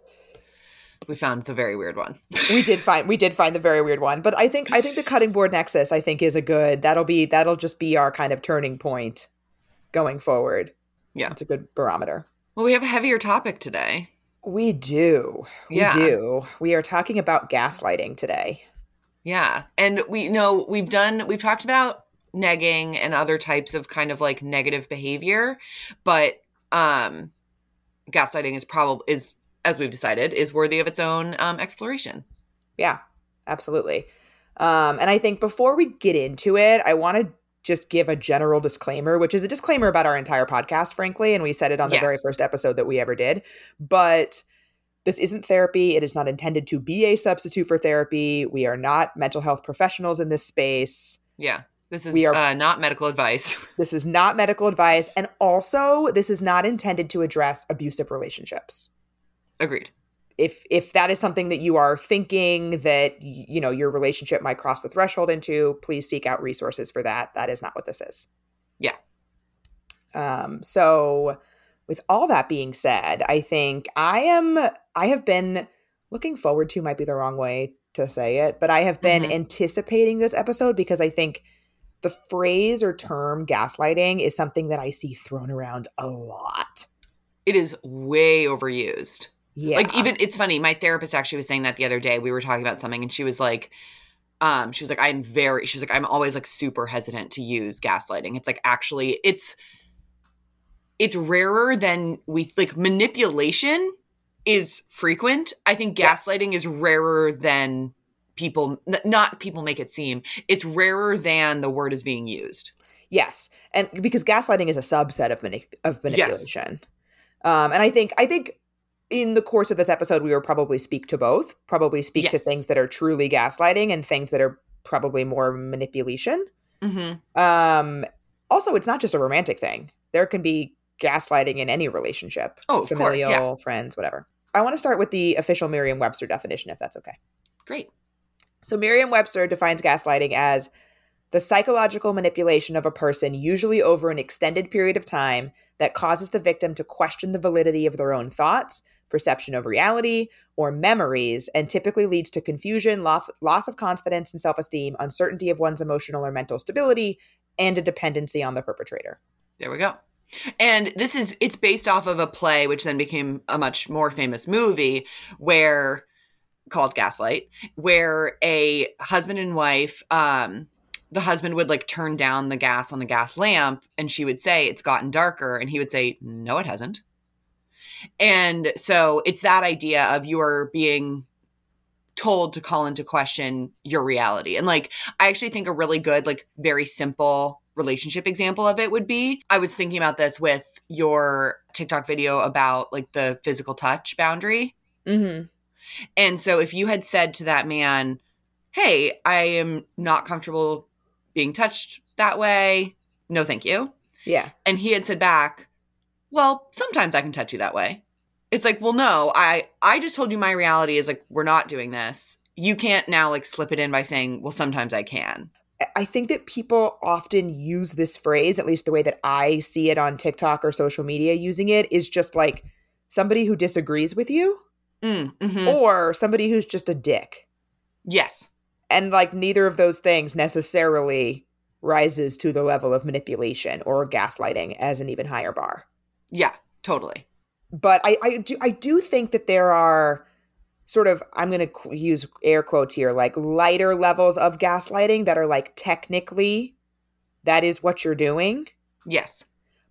We found the very weird one. We did find we [LAUGHS] did find the very weird one, but I think I think the cutting board nexus I think is a good. That'll be that'll just be our kind of turning point going forward. Yeah. it's a good barometer. Well, we have a heavier topic today. We do. We Yeah. do. We are talking about gaslighting today. Yeah. And we know we've done, we've talked about negging and other types of kind of like negative behavior, but um gaslighting is probably, is, as we've decided, is worthy of its own um, exploration. Yeah, absolutely. Um, and I think before we get into it, I want to just give a general disclaimer, which is a disclaimer about our entire podcast, frankly. And we said it on the Yes. very first episode that we ever did. But this isn't therapy. It is not intended to be a substitute for therapy. We are not mental health professionals in this space. Yeah. This is We are- uh, not medical advice. [LAUGHS] This is not medical advice. And also, this is not intended to address abusive relationships. Agreed. if if that is something that you are thinking that you know your relationship might cross the threshold into please seek out resources for that that is not what this is Yeah. um so with all that being said i think i am i have been looking forward to might be the wrong way to say it but i have been Mhm. anticipating this episode because i think the phrase or term gaslighting is something that i see thrown around a lot It is way overused. yeah Like even it's funny, my therapist actually was saying that the other day. We were talking about something and she was like, um, she was like, I'm very she was like, I'm always like super hesitant to use gaslighting. It's like actually it's it's rarer than we like manipulation is frequent. I think Yeah. gaslighting is rarer than people not people make it seem. It's rarer than the word is being used. Yes, and because gaslighting is a subset of mani- of manipulation, um, and I think I think in the course of this episode we will probably speak to both. Probably speak to things that are truly gaslighting and things that are probably more manipulation. Mhm. Um, also, it's not just a romantic thing. There can be gaslighting in any relationship, Oh, of course, familial, yeah. friends, whatever. I want to start with the official Merriam-Webster definition, if that's okay. Great. So Merriam Webster defines gaslighting as the psychological manipulation of a person, usually over an extended period of time, that causes the victim to question the validity of their own thoughts, perception of reality, or memories, and typically leads to confusion, loss, of confidence and self esteem, uncertainty of one's emotional or mental stability, and a dependency on the perpetrator. There we go. And this is it's based off of a play which then became a much more famous movie where called Gaslight, where a husband and wife um the husband would like turn down the gas on the gas lamp and she would say it's gotten darker and he would say no it hasn't. And so it's that idea of you are being told to call into question your reality. And like I actually think a really good like very simple relationship example of it would be I was thinking about this with your TikTok video about like the physical touch boundary. Mm-hmm. And so if you had said to that man, "Hey, I am not comfortable being touched that way. No, thank you." Yeah. And he had said back, "Well, sometimes I can touch you that way." It's like, "Well, no. I I just told you my reality is like we're not doing this. You can't now like slip it in by saying, "Well, sometimes I can." I think that people often use this phrase, at least the way that I see it on TikTok or social media using it, is just like somebody who disagrees with you Mm, mhm. or somebody who's just a dick. Yes. And like neither of those things necessarily rises to the level of manipulation or gaslighting as an even higher bar. Yeah, totally. But I, I do I do think that there are sort of I'm going to qu- use air quotes here like lighter levels of gaslighting that are like technically that is what you're doing. Yes.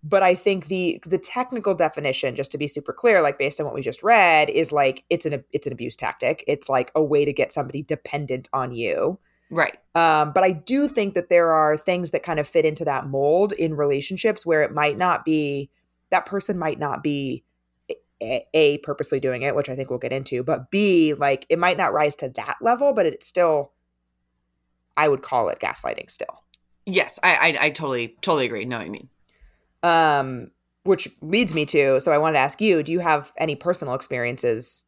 But i think the the technical definition just to be super clear like based on what we just read is like it's an it's an abuse tactic it's like a way to get somebody dependent on you Right. um, but i do think that there are things that kind of fit into that mold in relationships where it might not be that person might not be a, a purposely doing it which i think we'll get into but b like it might not rise to that level but it's still i would call it gaslighting still Yes, I, I I totally totally agree. Know what you mean? Um which leads me to so i wanted to ask you do you have any personal experiences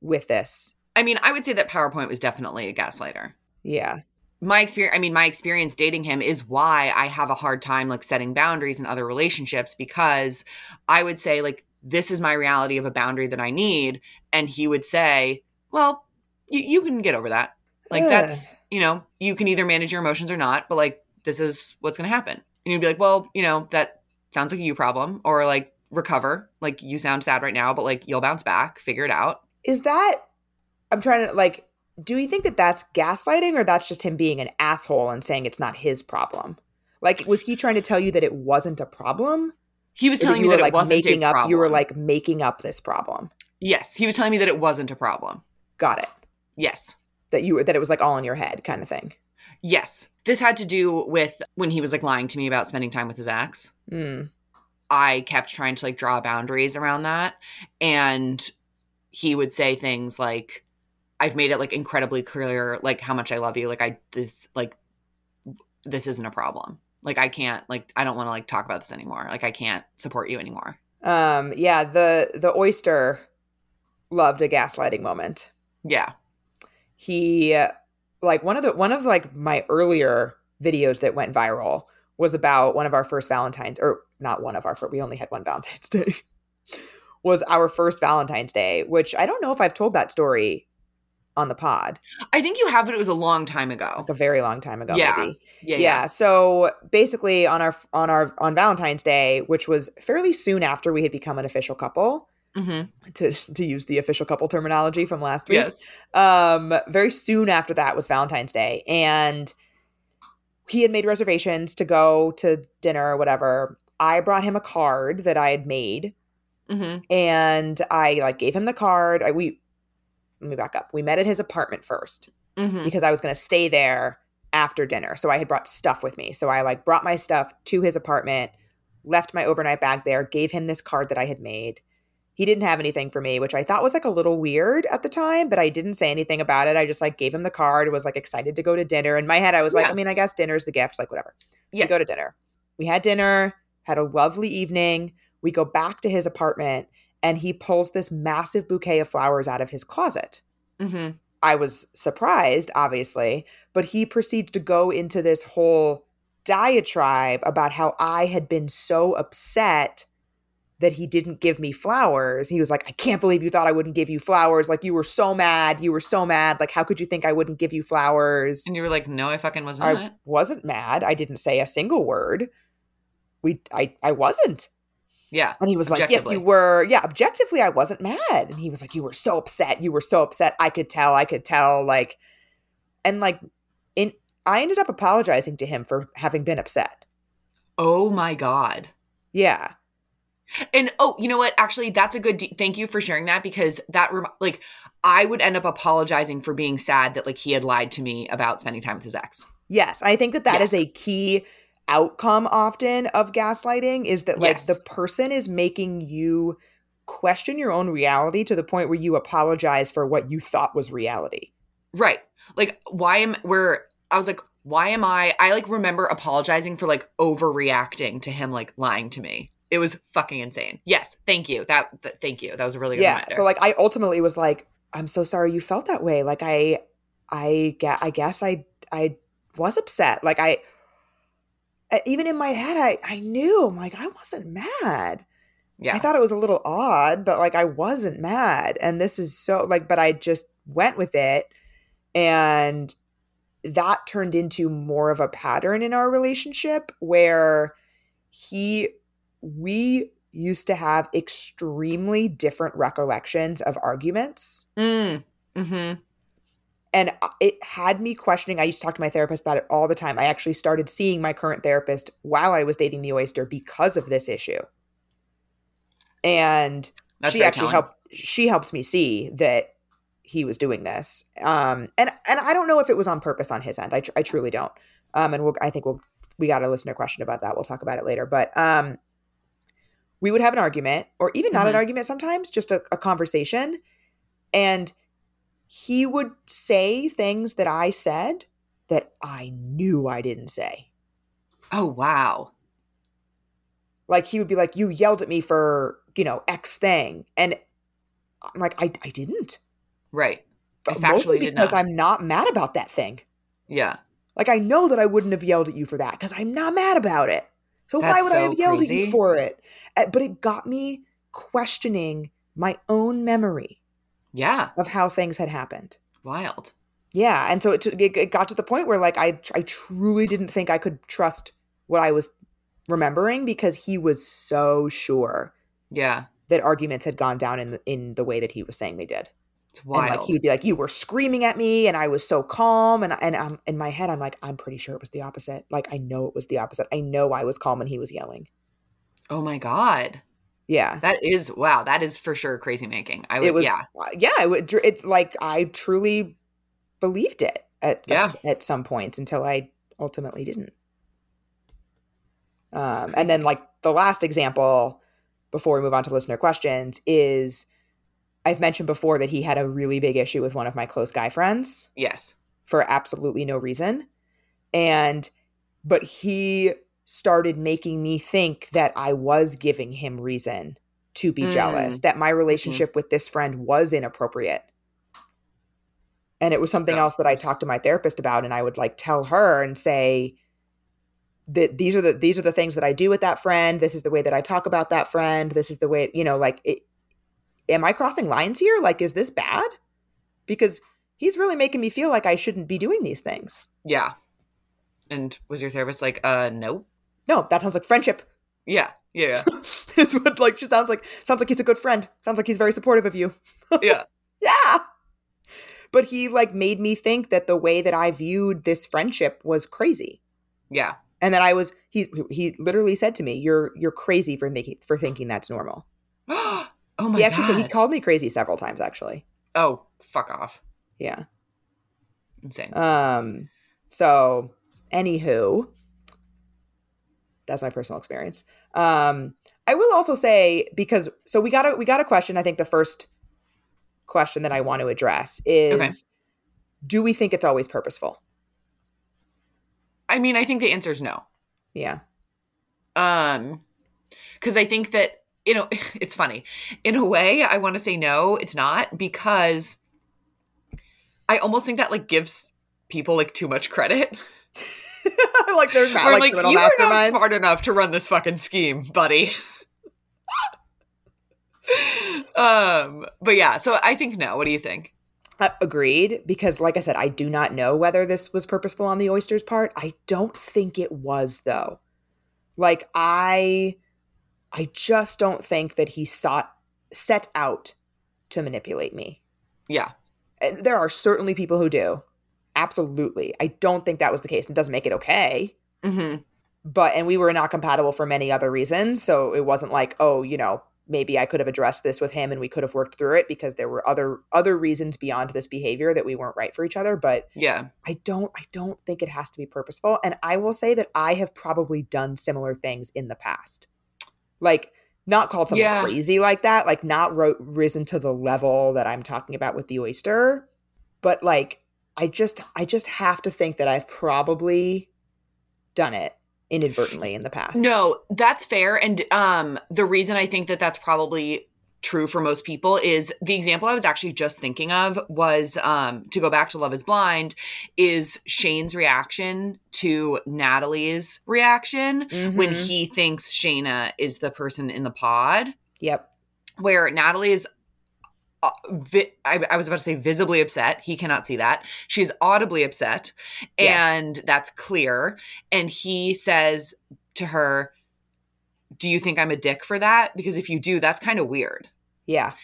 with this I mean, I would say that PowerPoint was definitely a gaslighter. yeah My experience, I mean, my experience dating him is why I have a hard time like setting boundaries in other relationships because I would say like this is my reality of a boundary that I need, and he would say, "Well, you, you can get over that. Like Ugh. that's you know you can either manage your emotions or not, but like this is what's going to happen." And you'd be like, "Well, you know that sounds like a you problem," or like recover, like you sound sad right now, but like you'll bounce back, figure it out. is that i'm trying to like do you think that that's gaslighting or that's just him being an asshole and saying it's not his problem like was he trying to tell you that it wasn't a problem He was telling you me that like it wasn't making a up problem. you were like making up this problem yes, he was telling me that it wasn't a problem. got it Yes. that you were that it was like all in your head kind of thing Yes. This had to do with when he was like lying to me about spending time with his ex. mm. I kept trying to like draw boundaries around that. And he would say things like, I've made it like incredibly clear, like how much I love you. Like, I, this, like, this isn't a problem. Like, I can't, like, I don't want to like talk about this anymore. Like, I can't support you anymore. um yeah the the oyster loved a gaslighting moment Yeah. he like one of the one of like my earlier videos that went viral was about one of our first valentines or not one of our first we only had one valentine's [LAUGHS] day was our first valentine's day which i don't know if i've told that story on the pod I think you have, but it was a long time ago. like a very long time ago Yeah. maybe Yeah. yeah. so basically on our on our on valentine's day which was fairly soon after we had become an official couple hmm to to use the official couple terminology from last week Yes. um very soon after that was valentine's day and he had made reservations to go to dinner or whatever i brought him a card that i had made Mhm. and I like gave him the card. I we let me back up. We met at his apartment first Mhm. because I was going to stay there after dinner. So I had brought stuff with me. So I like brought my stuff to his apartment, left my overnight bag there, gave him this card that I had made. He didn't have anything for me, which I thought was like a little weird at the time, but I didn't say anything about it. I just like gave him the card, was like excited to go to dinner. In my head, I was like, Yeah. I mean, I guess dinner's the gift, like whatever. Yes. We go to dinner. We had dinner, had a lovely evening. We go back to his apartment, and he pulls this massive bouquet of flowers out of his closet. Mhm. I was surprised, obviously, but he proceeds to go into this whole diatribe about how I had been so upset that he didn't give me flowers. He was like, I can't believe you thought I wouldn't give you flowers. Like, you were so mad. You were so mad. Like, how could you think I wouldn't give you flowers? And you were like, "No, I fucking wasn't. I not." wasn't mad. I didn't say a single word. We, I, I wasn't. yeah. And he was like, Yes, you were. Yeah, objectively, I wasn't mad. And he was like, You were so upset. You were so upset. I could tell. I could tell. Like, and like, in, I ended up apologizing to him for having been upset. Oh my god. Yeah. And oh, you know what? Actually, that's a good. De- thank you for sharing that because that rem- like I would end up apologizing for being sad that like he had lied to me about spending time with his ex. Yes. I think that that is Yes. a key outcome often of gaslighting is that like Yes. the person is making you question your own reality to the point where you apologize for what you thought was reality. Right. Like why am where I was like why am I I like remember apologizing for like overreacting to him like lying to me. It was fucking insane. Yes, thank you. That, that thank you. That was a really good yeah reminder. so like i ultimately was like i'm so sorry you felt that way like i i get i guess i i was upset like i I- even in my head i i knew i'm like i wasn't mad yeah. i thought it was a little odd but like i wasn't mad and this is so like but i just went with it and that turned into more of a pattern in our relationship where he we used to have extremely different recollections of arguments. Mm. Mhm. and it had me questioning i used to talk to my therapist about it all the time. I actually started seeing my current therapist while i was dating the oyster because of this issue. And That's she actually telling. helped she helped me see that he was doing this. Um and and i don't know if it was on purpose on his end. I, tr- I truly don't. Um and we'll i think we'll we got a listener question about that. We'll talk about it later. But um we would have an argument or even not an Mhm. argument sometimes just a, a conversation and he would say things that i said that i knew i didn't say Oh wow. like he would be like you yelled at me for you know x thing and i'm like i, I didn't Right. I mostly because. I'm not mad about that thing. Yeah. Like I know that I wouldn't have yelled at you for that because I'm not mad about it. So why That's would I have yelled at you for it? Uh, But it got me questioning my own memory Yeah. of how things had happened. Wild. Yeah, and so it it got to the point where like I I truly didn't think I could trust what I was remembering because he was so sure Yeah. that arguments had gone down in the, in the way that he was saying they did. It's wild. And like he would be like, "You were screaming at me, and I was so calm." And and I'm in my head, I'm like, "I'm pretty sure it was the opposite. Like I know it was the opposite. I know I was calm and he was yelling." oh my god. Yeah, That is wow. That is for sure crazy making. I would. it was. Yeah. uh, yeah, it, would it like I truly believed it at Yeah. at some points until I ultimately didn't. Um, and then like the last example before we move on to listener questions is I've mentioned before that he had a really big issue with one of my close guy friends. Yes. for absolutely no reason. And, but he started making me think that I was giving him reason to be Mm. jealous, that my relationship with this friend was inappropriate. And it was something So- else that I talked to my therapist about, and I would like tell her and say, that these are the these are the things that I do with that friend. This is the way that I talk about that friend. This is the way you know, like, it, am I crossing lines here? Like, is this bad? Because he's really making me feel like I shouldn't be doing these things. Yeah. And was your therapist like, uh, no? No, that sounds like friendship. Yeah. Yeah. [LAUGHS] is what like she sounds like sounds like he's a good friend. Sounds like he's very supportive of you. [LAUGHS] Yeah. Yeah. But he like made me think that the way that I viewed this friendship was crazy. Yeah. And that I was he he literally said to me, "You're you're crazy for thinking for thinking that's normal." [GASPS] [GASPS] oh my he actually god. he called me crazy several times actually. oh, fuck off. Yeah. Insane. Um so anywho that's my personal experience. Um I will also say because so we got a we got a question I think the first question that I want to address is Okay. do we think it's always purposeful? I mean, I think the answer is no. Yeah. Um, because I think that you [LAUGHS] know it's funny. In a way, I want to say no, it's not because I almost think that like gives people like too much credit. [LAUGHS] like they're not like, like little you are not smart enough to run this fucking scheme, buddy. [LAUGHS] um, but yeah, so I think no. What do you think? Uh, agreed because like i said i do not know whether this was purposeful on the oysters part i don't think it was though like i i just don't think that he sought set out to manipulate me. Yeah, Uh, there are certainly people who do. Absolutely. I don't think that was the case. It doesn't make it okay. Hmm but and we were not compatible for many other reasons. So it wasn't like oh you know maybe i could have addressed this with him and we could have worked through it because there were other other reasons beyond this behavior that we weren't right for each other. But yeah, i don't i don't think it has to be purposeful. And i will say that i have probably done similar things in the past like not called something Yeah. crazy like that like not ro- risen to the level that i'm talking about with the oyster but like i just i just have to think that i've probably done it inadvertently in the past No, that's fair. And um, the reason I think that that's probably true for most people is the example I was actually just thinking of was um, to go back to Love is Blind, is Shayne's reaction to Natalie's reaction when Mhm. he thinks Shaina is the person in the pod, yep where Natalie is. Uh, vi- I, I was about to say visibly upset. He cannot see that. She's audibly upset, Yes. and that's clear. And he says to her, Do you think I'm a dick for that? Because if you do, that's kind of weird. yeah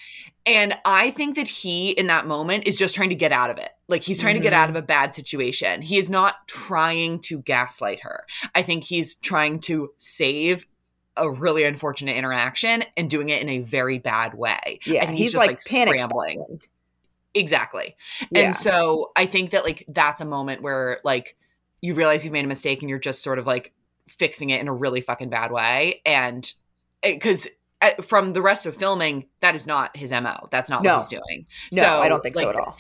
And I think that he, in that moment, is just trying to get out of it. Like he's trying to get out mm-hmm. of a bad situation. He is not trying to gaslight her. I think he's trying to save a really unfortunate interaction and doing it in a very bad way. yeah I think he's, just, like, like, scrambling. Exactly. yeah. And so I think that like that's a moment where like you realize you've made a mistake and you're just sort of like fixing it in a really fucking bad way. And because from the rest of filming, that is not his MO. That's not No. what he's doing. no so, i don't think so at all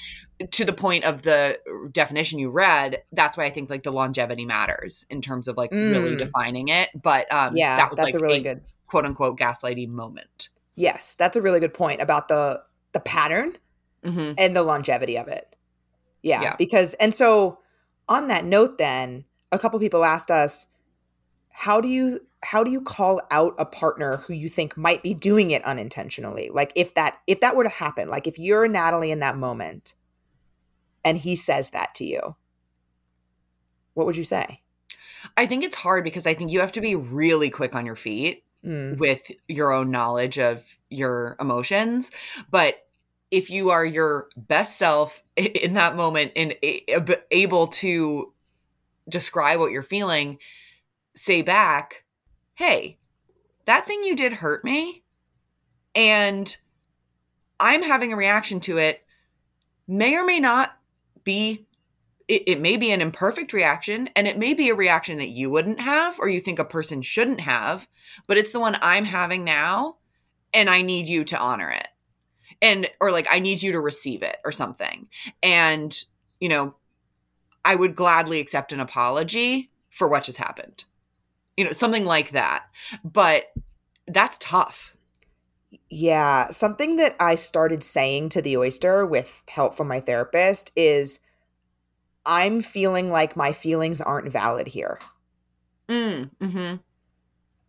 To the point of the definition you read, that's why I think like the longevity matters in terms of like really Mm. defining it. But um yeah that was that's like a really good quote unquote gaslighting moment. yes that's a really good point about the the pattern hmm and the longevity of it. Yeah, Yeah. because and so on that note then, a couple people asked us how do you how do you call out a partner who you think might be doing it unintentionally? Like if that if that were to happen, like if you're Natalie in that moment and he says that to you, what would you say? I think it's hard because I think you have to be really quick on your feet Mm, with your own knowledge of your emotions but if you are your best self [LAUGHS] in that moment and able to describe what you're feeling say back hey that thing you did hurt me and i'm having a reaction to it may or may not be it, it may be an imperfect reaction and it may be a reaction that you wouldn't have or you think a person shouldn't have but it's the one I'm having now and I need you to honor it. And or like I need you to receive it or something. And you know, I would gladly accept an apology for what just happened. You know, something like that. But that's tough. Yeah, something that I started saying to the oyster with help from my therapist is I'm feeling like my feelings aren't valid here. Mm, mhm.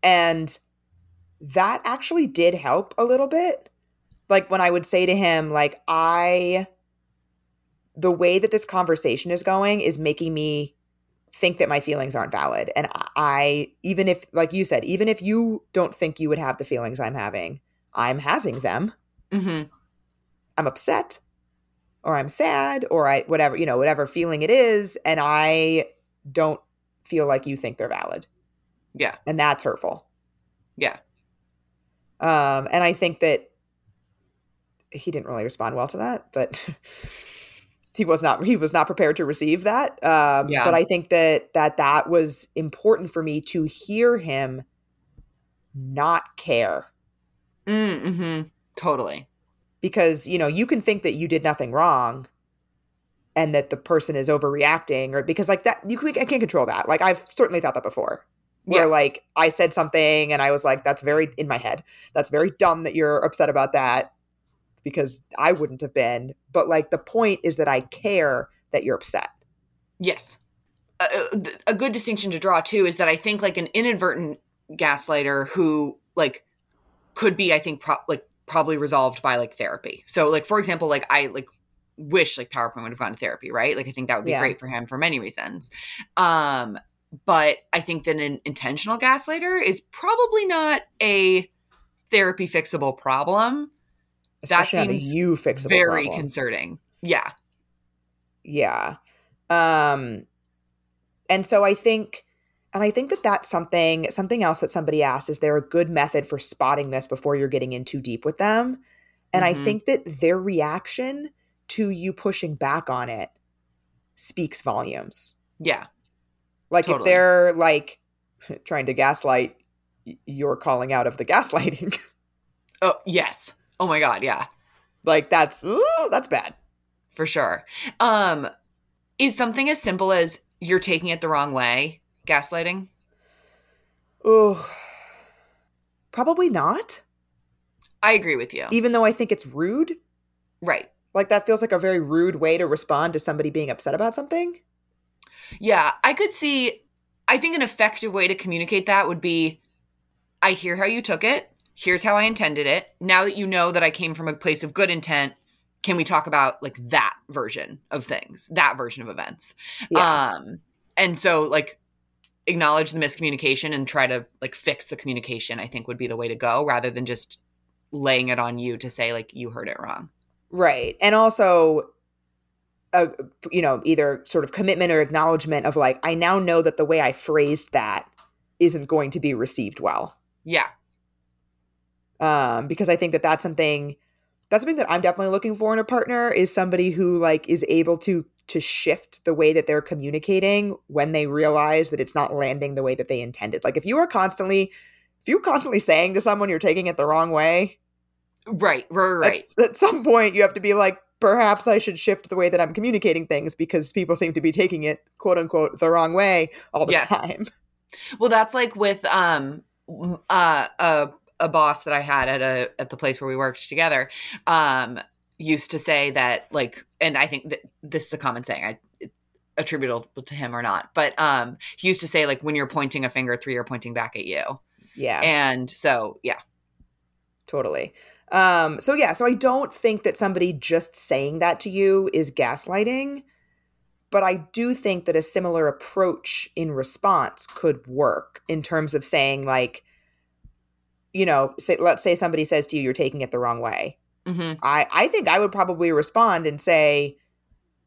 And that actually did help a little bit. Like when I would say to him, like, I, the way that this conversation is going is making me think that my feelings aren't valid. And I- even if, like you said, even if you don't think you would have the feelings I'm having, I'm having them. Mhm. I'm upset or I'm sad or I, whatever, you know, whatever feeling it is. And I don't feel like you think they're valid. Yeah. And that's hurtful. Yeah. Um, and I think that he didn't really respond well to that, but [LAUGHS] he was not he was not prepared to receive that. Um, Yeah. But I think that that that was important for me to hear him not care Mm-hmm. Totally. because you know you can think that you did nothing wrong and that the person is overreacting or because like that you can, I can't control that. Like I've certainly thought that before. Where Yeah. like I said something and I was like that's very in my head. That's very dumb that you're upset about that because I wouldn't have been. But like the point is that I care that you're upset. Yes. A, a- good distinction to draw too is that I think like an inadvertent gaslighter who like could be I think pro- like probably resolved by like therapy. So like for example like I like wish like PowerPoint would have gone to therapy, right? Like I think that would be Yeah. great for him for many reasons. Um but I think that an intentional gaslighter is probably not a therapy fixable problem. That Especially a seems you fixable Very problem. concerning. Yeah. yeah um and so i think and i think that that's something something else that somebody asked is there a good method for spotting this before you're getting in too deep with them and i Mhm. think that their reaction to you pushing back on it speaks volumes Yeah. like if they're like [LAUGHS] trying to gaslight you're calling out of the gaslighting [LAUGHS] Oh, yes. Oh my god, yeah. like that's ooh, that's bad for sure. Um, is something as simple as you're taking it the wrong way gaslighting? oh probably not I agree with you. even though i think it's rude Right. Like that feels like a very rude way to respond to somebody being upset about something. Yeah, I could see. I think an effective way to communicate that would be I hear how you took it. Here's how I intended it. Now that you know that I came from a place of good intent, can we talk about like that version of things, that version of events? Um, and so like acknowledge the miscommunication and try to like fix the communication, I think would be the way to go rather than just laying it on you to say like you heard it wrong. right. And also uh, you know, either sort of commitment or acknowledgement of like I now know that the way I phrased that isn't going to be received well. Yeah. Um because I think that that's something that's something that I'm definitely looking for in a partner is somebody who like is able to to shift the way that they're communicating when they realize that it's not landing the way that they intended. Like if you are constantly if you're constantly saying to someone you're taking it the wrong way, Right, right, right. At, at some point, you have to be like, perhaps I should shift the way that I'm communicating things because people seem to be taking it, quote unquote, the wrong way all the Yes. time. Well, that's like with um uh a a boss that I had at a at the place where we worked together um used to say that like and I think that this is a common saying I attributable to him or not but um he used to say like when you're pointing a finger three are pointing back at you. Yeah, and so yeah. Totally. Um, so yeah, so I don't think that somebody just saying that to you is gaslighting, but I do think that a similar approach in response could work in terms of saying like, you know, say let's say somebody says to you, you're taking it the wrong way. hmm I, I think I would probably respond and say,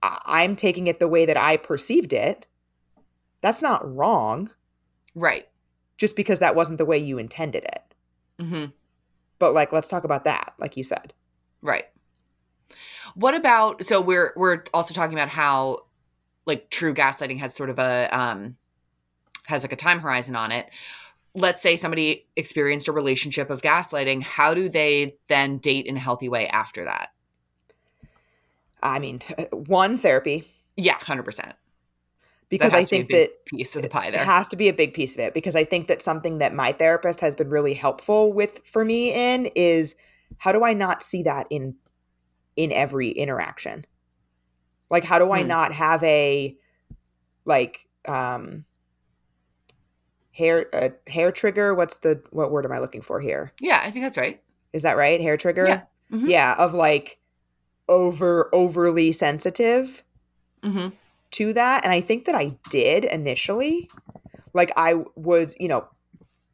I'm taking it the way that I perceived it. That's not wrong, right just because that wasn't the way you intended it. hmm But like, let's talk about that, like you said. Right. What about so we're we're also talking about how like true gaslighting has sort of a um has like a time horizon on it. Let's say somebody experienced a relationship of gaslighting, how do they then date in a healthy way after that? I mean, one therapy Yeah, 100%. because I to be think that piece of the pie it there. has to be a big piece of it because I think that something that my therapist has been really helpful with for me in is how do I not see that in in every interaction? Like how do I Hmm. not have a like um hair uh, hair trigger what's the what word am I looking for here? yeah, I think that's right. Is that right? Hair trigger? Yeah. Mhm. Yeah, of like over overly sensitive hmm to that and i think that i did initially like i would you know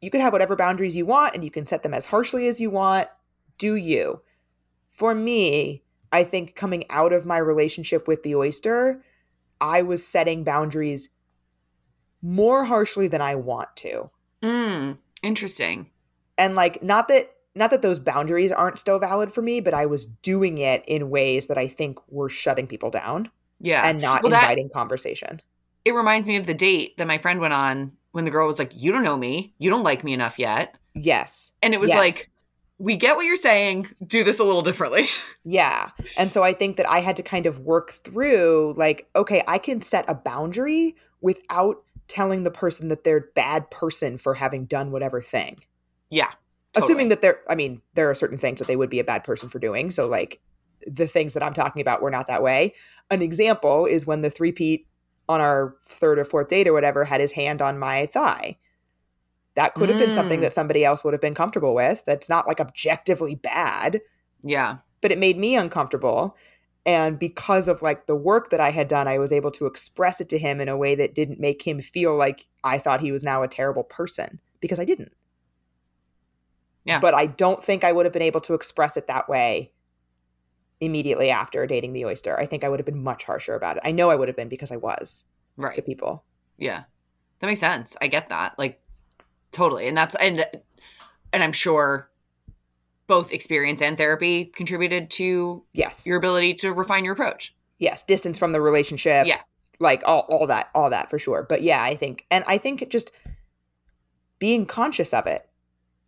you could have whatever boundaries you want and you can set them as harshly as you want do you for me i think coming out of my relationship with the oyster i was setting boundaries more harshly than i want to Mm, interesting. and like not that not that those boundaries aren't still valid for me, but I was doing it in ways that I think were shutting people down Yeah. and not Well, that- inviting conversation. it reminds me of the date that my friend went on when the girl was like, You don't know me. You don't like me enough yet. Yes. And it was Yes. like, We get what you're saying. Do this a little differently. [LAUGHS] Yeah. And so I think that I had to kind of work through like, okay, I can set a boundary without telling the person that they're bad person for having done whatever thing. yeah. Assuming that they're, I mean, there are certain things that they would be a bad person for doing. So, like, the things that I'm talking about were not that way. An example is when the three Pete on our third or fourth date or whatever had his hand on my thigh. That could have been something Mm. that somebody else would have been comfortable with. That's not like objectively bad Yeah. but it made me uncomfortable and because of like the work that i had done i was able to express it to him in a way that didn't make him feel like i thought he was now a terrible person because i didn't Yeah. but i don't think i would have been able to express it that way immediately after dating the oyster i think i would have been much harsher about it i know i would have been because i was Right. to people Yeah. That makes sense. I get that. Like totally. And that's and and I'm sure both experience and therapy contributed to yes your ability to refine your approach. yes distance from the relationship Yeah. like all, all that all that for sure but yeah i think and i think just being conscious of it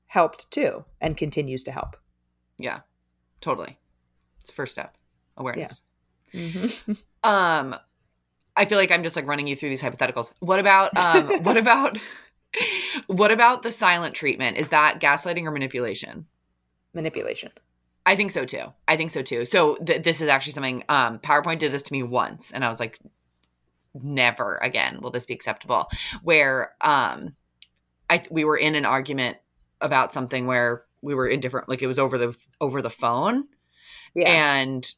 helped too and continues to help Yeah. Totally. It's first step. Awareness. mm-hmm. [LAUGHS] Um I feel like I'm just like running you through these hypotheticals. What about um [LAUGHS] what about [LAUGHS] what about the silent treatment? Is that gaslighting or manipulation? Manipulation I think so too. I think so too. So th- this is actually something um PowerPoint did this to me once and I was like never again will this be acceptable where um I we were in an argument about something where we were in different like it was over the over the phone yeah and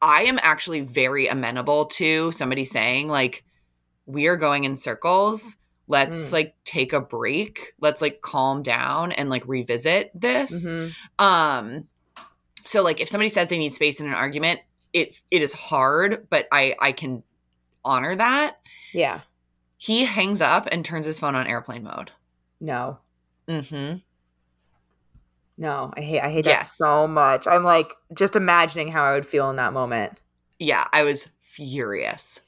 I am actually very amenable to somebody saying like we are going in circles. Let's Mm. like take a break. Let's like calm down and like revisit this. Mhm. Um so like if somebody says they need space in an argument, it it is hard, but I I can honor that. yeah He hangs up and turns his phone on airplane mode. no mm-hmm no i hate i hate that so much i'm like just imagining how i would feel in that moment Yeah, I was furious.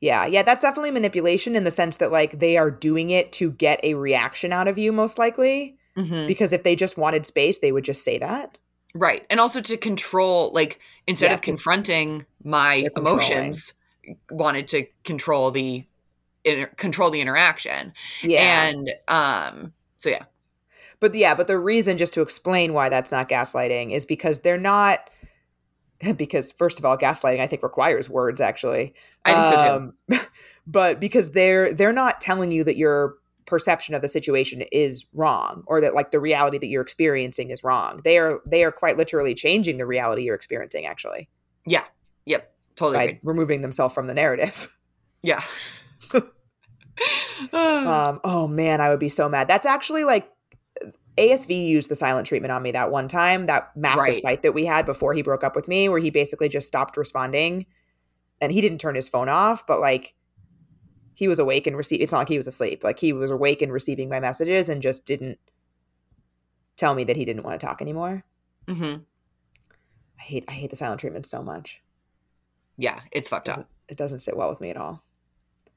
Yeah yeah that's definitely manipulation in the sense that like they are doing it to get a reaction out of you most likely Mhm. because if they just wanted space they would just say that Right. And also to control, like, instead Yeah, of confronting my emotions, wanted to control the inter- control the interaction. yeah And um, so yeah. But yeah, but the reason, just to explain why that's not gaslighting, is because they're not. [LAUGHS] Because first of all, gaslighting I think requires words. Actually, I think so too. Um, [LAUGHS] but because they're they're not telling you that your perception of the situation is wrong or that like the reality that you're experiencing is wrong. They are they are quite literally changing the reality you're experiencing. Actually, Yeah. Yep. Totally by agreed. removing themselves from the narrative. [LAUGHS] Yeah. Um, oh man, I would be so mad. That's actually like ASV used the silent treatment on me that one time, that massive Right. fight that we had before he broke up with me, where he basically just stopped responding and he didn't turn his phone off, but like he was awake and receive it's not like he was asleep. Like he was awake and receiving my messages and just didn't tell me that he didn't want to talk anymore. Mm-hmm. I hate I hate the silent treatment so much. Yeah, it's fucked up. it doesn't sit well with me at all.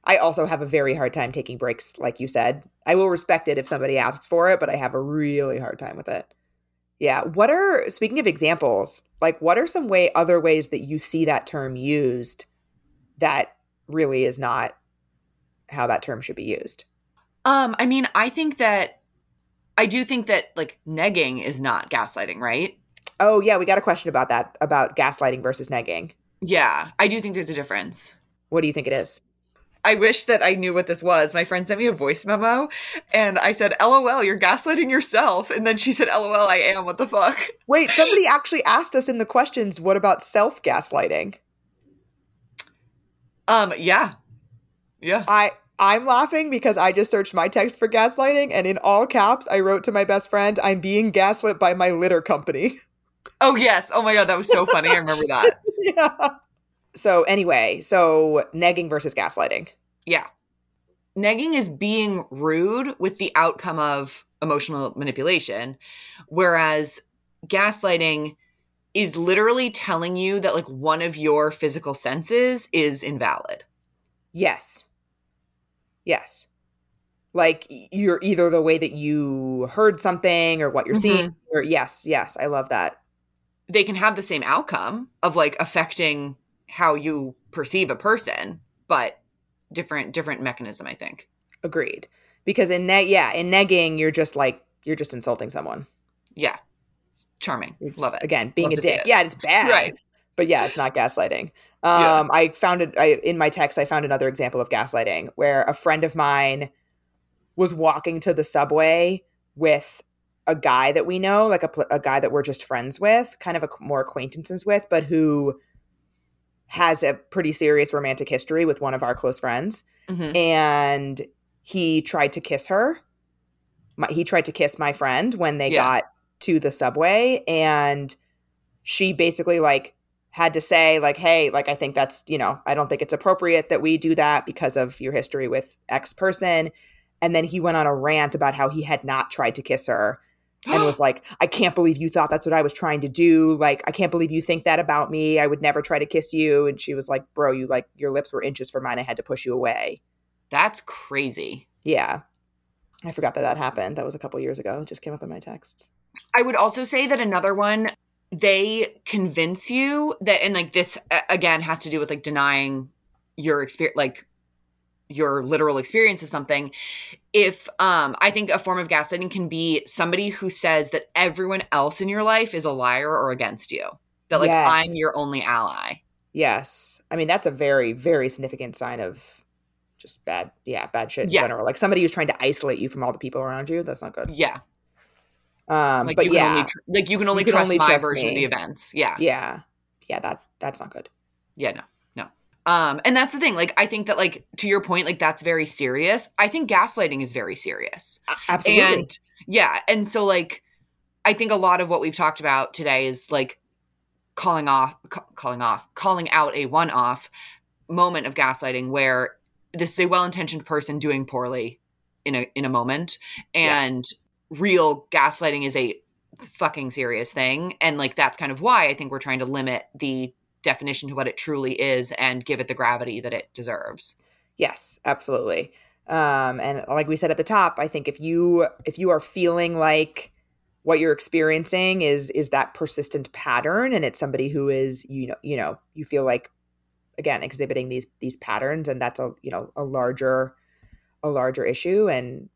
I also have a very hard time taking breaks, like you said. I will respect it if somebody asks for it, but I have a really hard time with it. Yeah. What are speaking of examples, like what are some way other ways that you see that term used that really is not how that term should be used? Um, I mean, I think that I do think that like negging is not gaslighting, right? Oh yeah, we got a question about that, about gaslighting versus negging. Yeah, I do think there's a difference. What do you think it is? I wish that I knew what this was. My friend sent me a voice memo and I said, LOL, you're gaslighting yourself. And then she said, LOL, I am. What the fuck? Wait, somebody actually asked us in the questions, what about self gaslighting? Um, yeah. Yeah. I I'm laughing because I just searched my text for gaslighting and in all caps I wrote to my best friend, I'm being gaslit by my litter company. Oh, yes. Oh my God. That was so funny. I remember that. [LAUGHS] yeah. So anyway, so negging versus gaslighting. Yeah. negging is being rude with the outcome of emotional manipulation, whereas gaslighting is literally telling you that like one of your physical senses is invalid. Yes. Yes. Like you're either the way that you heard something or what you're mm-hmm. seeing or yes, yes, I love that. They can have the same outcome of like affecting how you perceive a person, but different different mechanism, I think. Agreed. Because in neg yeah, in negging you're just like you're just insulting someone. Yeah. It's charming. Just, Love it. Again, being Love a dick. it. Yeah, it's bad. [LAUGHS] Right. But yeah, it's not gaslighting. [LAUGHS] Yeah. Um, I found it I, in my text. I found another example of gaslighting where a friend of mine was walking to the subway with a guy that we know, like a, a guy that we're just friends with, kind of a, more acquaintances with, but who has a pretty serious romantic history with one of our close friends. Mhm. And he tried to kiss her. My, he tried to kiss my friend when they Yeah. got to the subway, and she basically like had to say like hey like i think that's you know i don't think it's appropriate that we do that because of your history with x person and then he went on a rant about how he had not tried to kiss her and [GASPS] was like i can't believe you thought that's what i was trying to do. Like i can't believe you think that about me. I would never try to kiss you. And she was like bro you like your lips were inches from mine. I had to push you away. That's crazy. yeah. I forgot that that happened. That was a couple years ago. It just came up in my text I would also say that another one, they convince you that, and like this again has to do with like denying your experience, like your literal experience of something. If um, I think a form of gaslighting can be somebody who says that everyone else in your life is a liar or against you, that like Yes. I'm your only ally. yes i mean that's a very very significant sign of just bad yeah bad shit in Yeah. general like somebody who's trying to isolate you from all the people around you that's not good Yeah, um like but you can yeah only tr- like you can only can trust only my trust version of the events. Yeah, yeah yeah that that's not good Yeah, no. Um, and that's the thing. Like, I think that, like, to your point, like that's very serious. I think gaslighting is very serious. Absolutely And yeah, and so like, I think a lot of what we've talked about today is like calling off, ca- calling off, calling out a one-off moment of gaslighting where this is a well-intentioned person doing poorly in a in a moment, Yeah. and real gaslighting is a fucking serious thing, and like that's kind of why I think we're trying to limit the definition to what it truly is and give it the gravity that it deserves. Yes, absolutely. Um, and like we said at the top, I think if you if you are feeling like what you're experiencing is is that persistent pattern, and it's somebody who is you know you know you feel like again exhibiting these these patterns, and that's a you know a larger a larger issue, and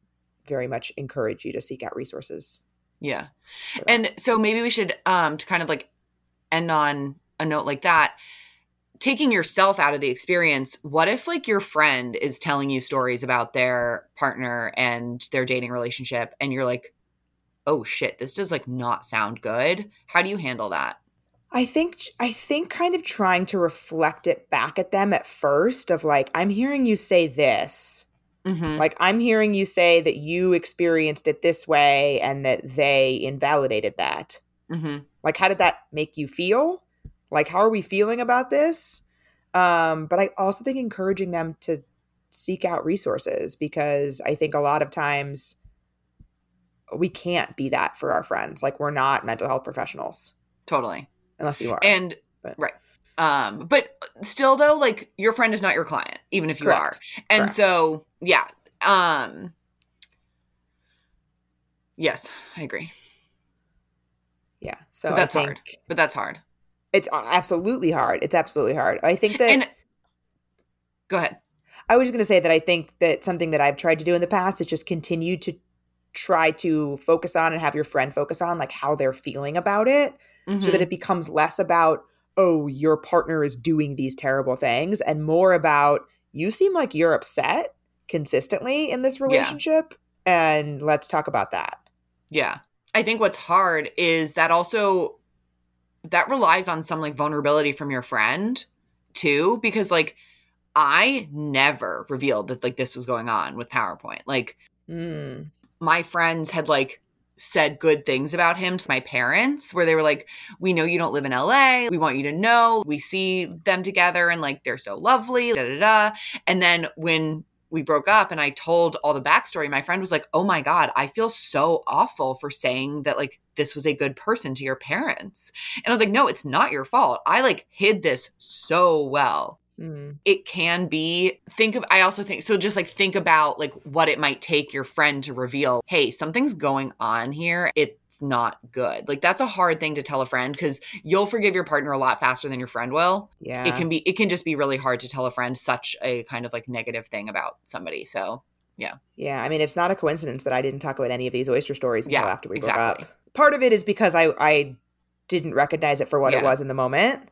very much encourage you to seek out resources. Yeah. And so maybe we should um to kind of like end on a note like that. Taking yourself out of the experience, what if like your friend is telling you stories about their partner and their dating relationship and you're like, "Oh shit, this does like not sound good." How do you handle that? I think I think kind of trying to reflect it back at them at first of like I'm hearing you say this. Mhm. Like I'm hearing you say that you experienced it this way and that they invalidated that. Mhm. Like how did that make you feel? Like how are we feeling about this? Um but I also think encouraging them to seek out resources because I think a lot of times we can't be that for our friends. Like we're not mental health professionals Totally. unless you are. And But- right. Um but still though like your friend is not your client even if you Correct. are. And Correct. so, yeah. Um Yes, I agree. yeah. So But that's I think hard. But that's hard. It's absolutely hard. It's absolutely hard. I think that and go ahead. I was just going to say that I think that something that I've tried to do in the past is just continue to try to focus on and have your friend focus on like how they're feeling about it so Mhm. that it becomes less about oh your partner is doing these terrible things and more about you seem like you're upset consistently in this relationship and let's talk about that. Yeah. I think what's hard is that also that relies on some like vulnerability from your friend too because like I never revealed that like this was going on with PowerPoint. Like Mm. my friends had like said good things about him to my parents where they were like we know you don't live in LA we want you to know we see them together and like they're so lovely da da da and then when we broke up and I told all the backstory, my friend was like, Oh my God, I feel so awful for saying that like this was a good person to your parents. And I was like, No, it's not your fault. I like hid this so well. Mm. It can be think of I also think so just like think about like what it might take your friend to reveal, hey, something's going on here. It's not good. Like that's a hard thing to tell a friend because you'll forgive your partner a lot faster than your friend will Yeah. it can be it can just be really hard to tell a friend such a kind of like negative thing about somebody so Yeah, Yeah, I mean, it's not a coincidence that I didn't talk about any of these oyster stories until Yeah, after we exactly. broke up. Part of it is because I I didn't recognize it for what it was in the moment.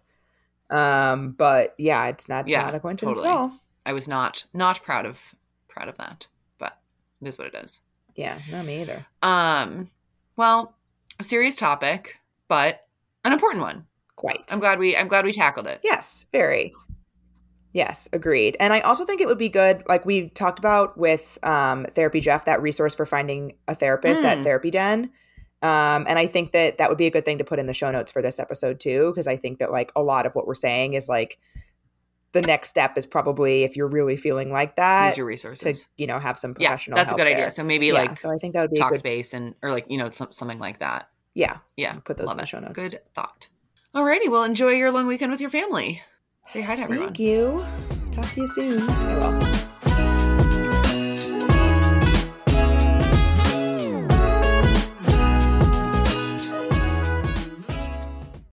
Um, but yeah, it's not, it's Yeah, not a coincidence totally. at all. i was not not proud of proud of that but it is what it is Yeah, no, me either. um well a serious topic but an important one Quite. i'm glad we i'm glad we tackled it Yes, very. Yes, agreed. And I also think it would be good, like we talked about with um, Therapy Jeff, that resource for finding a therapist at Mm. Therapy Den. Um, and I think that that would be a good thing to put in the show notes for this episode too, because I think that like a lot of what we're saying is like the next step is probably if you're really feeling like that use your resources to you know have some professional. yeah that's a good there. idea so maybe yeah, like so I think that would be a talk good. space and or like you know some, something like that Yeah, yeah put those love in the it. show notes. good thought alrighty well enjoy your long weekend with your family say hi to everyone Thank you. Talk to you soon. I will.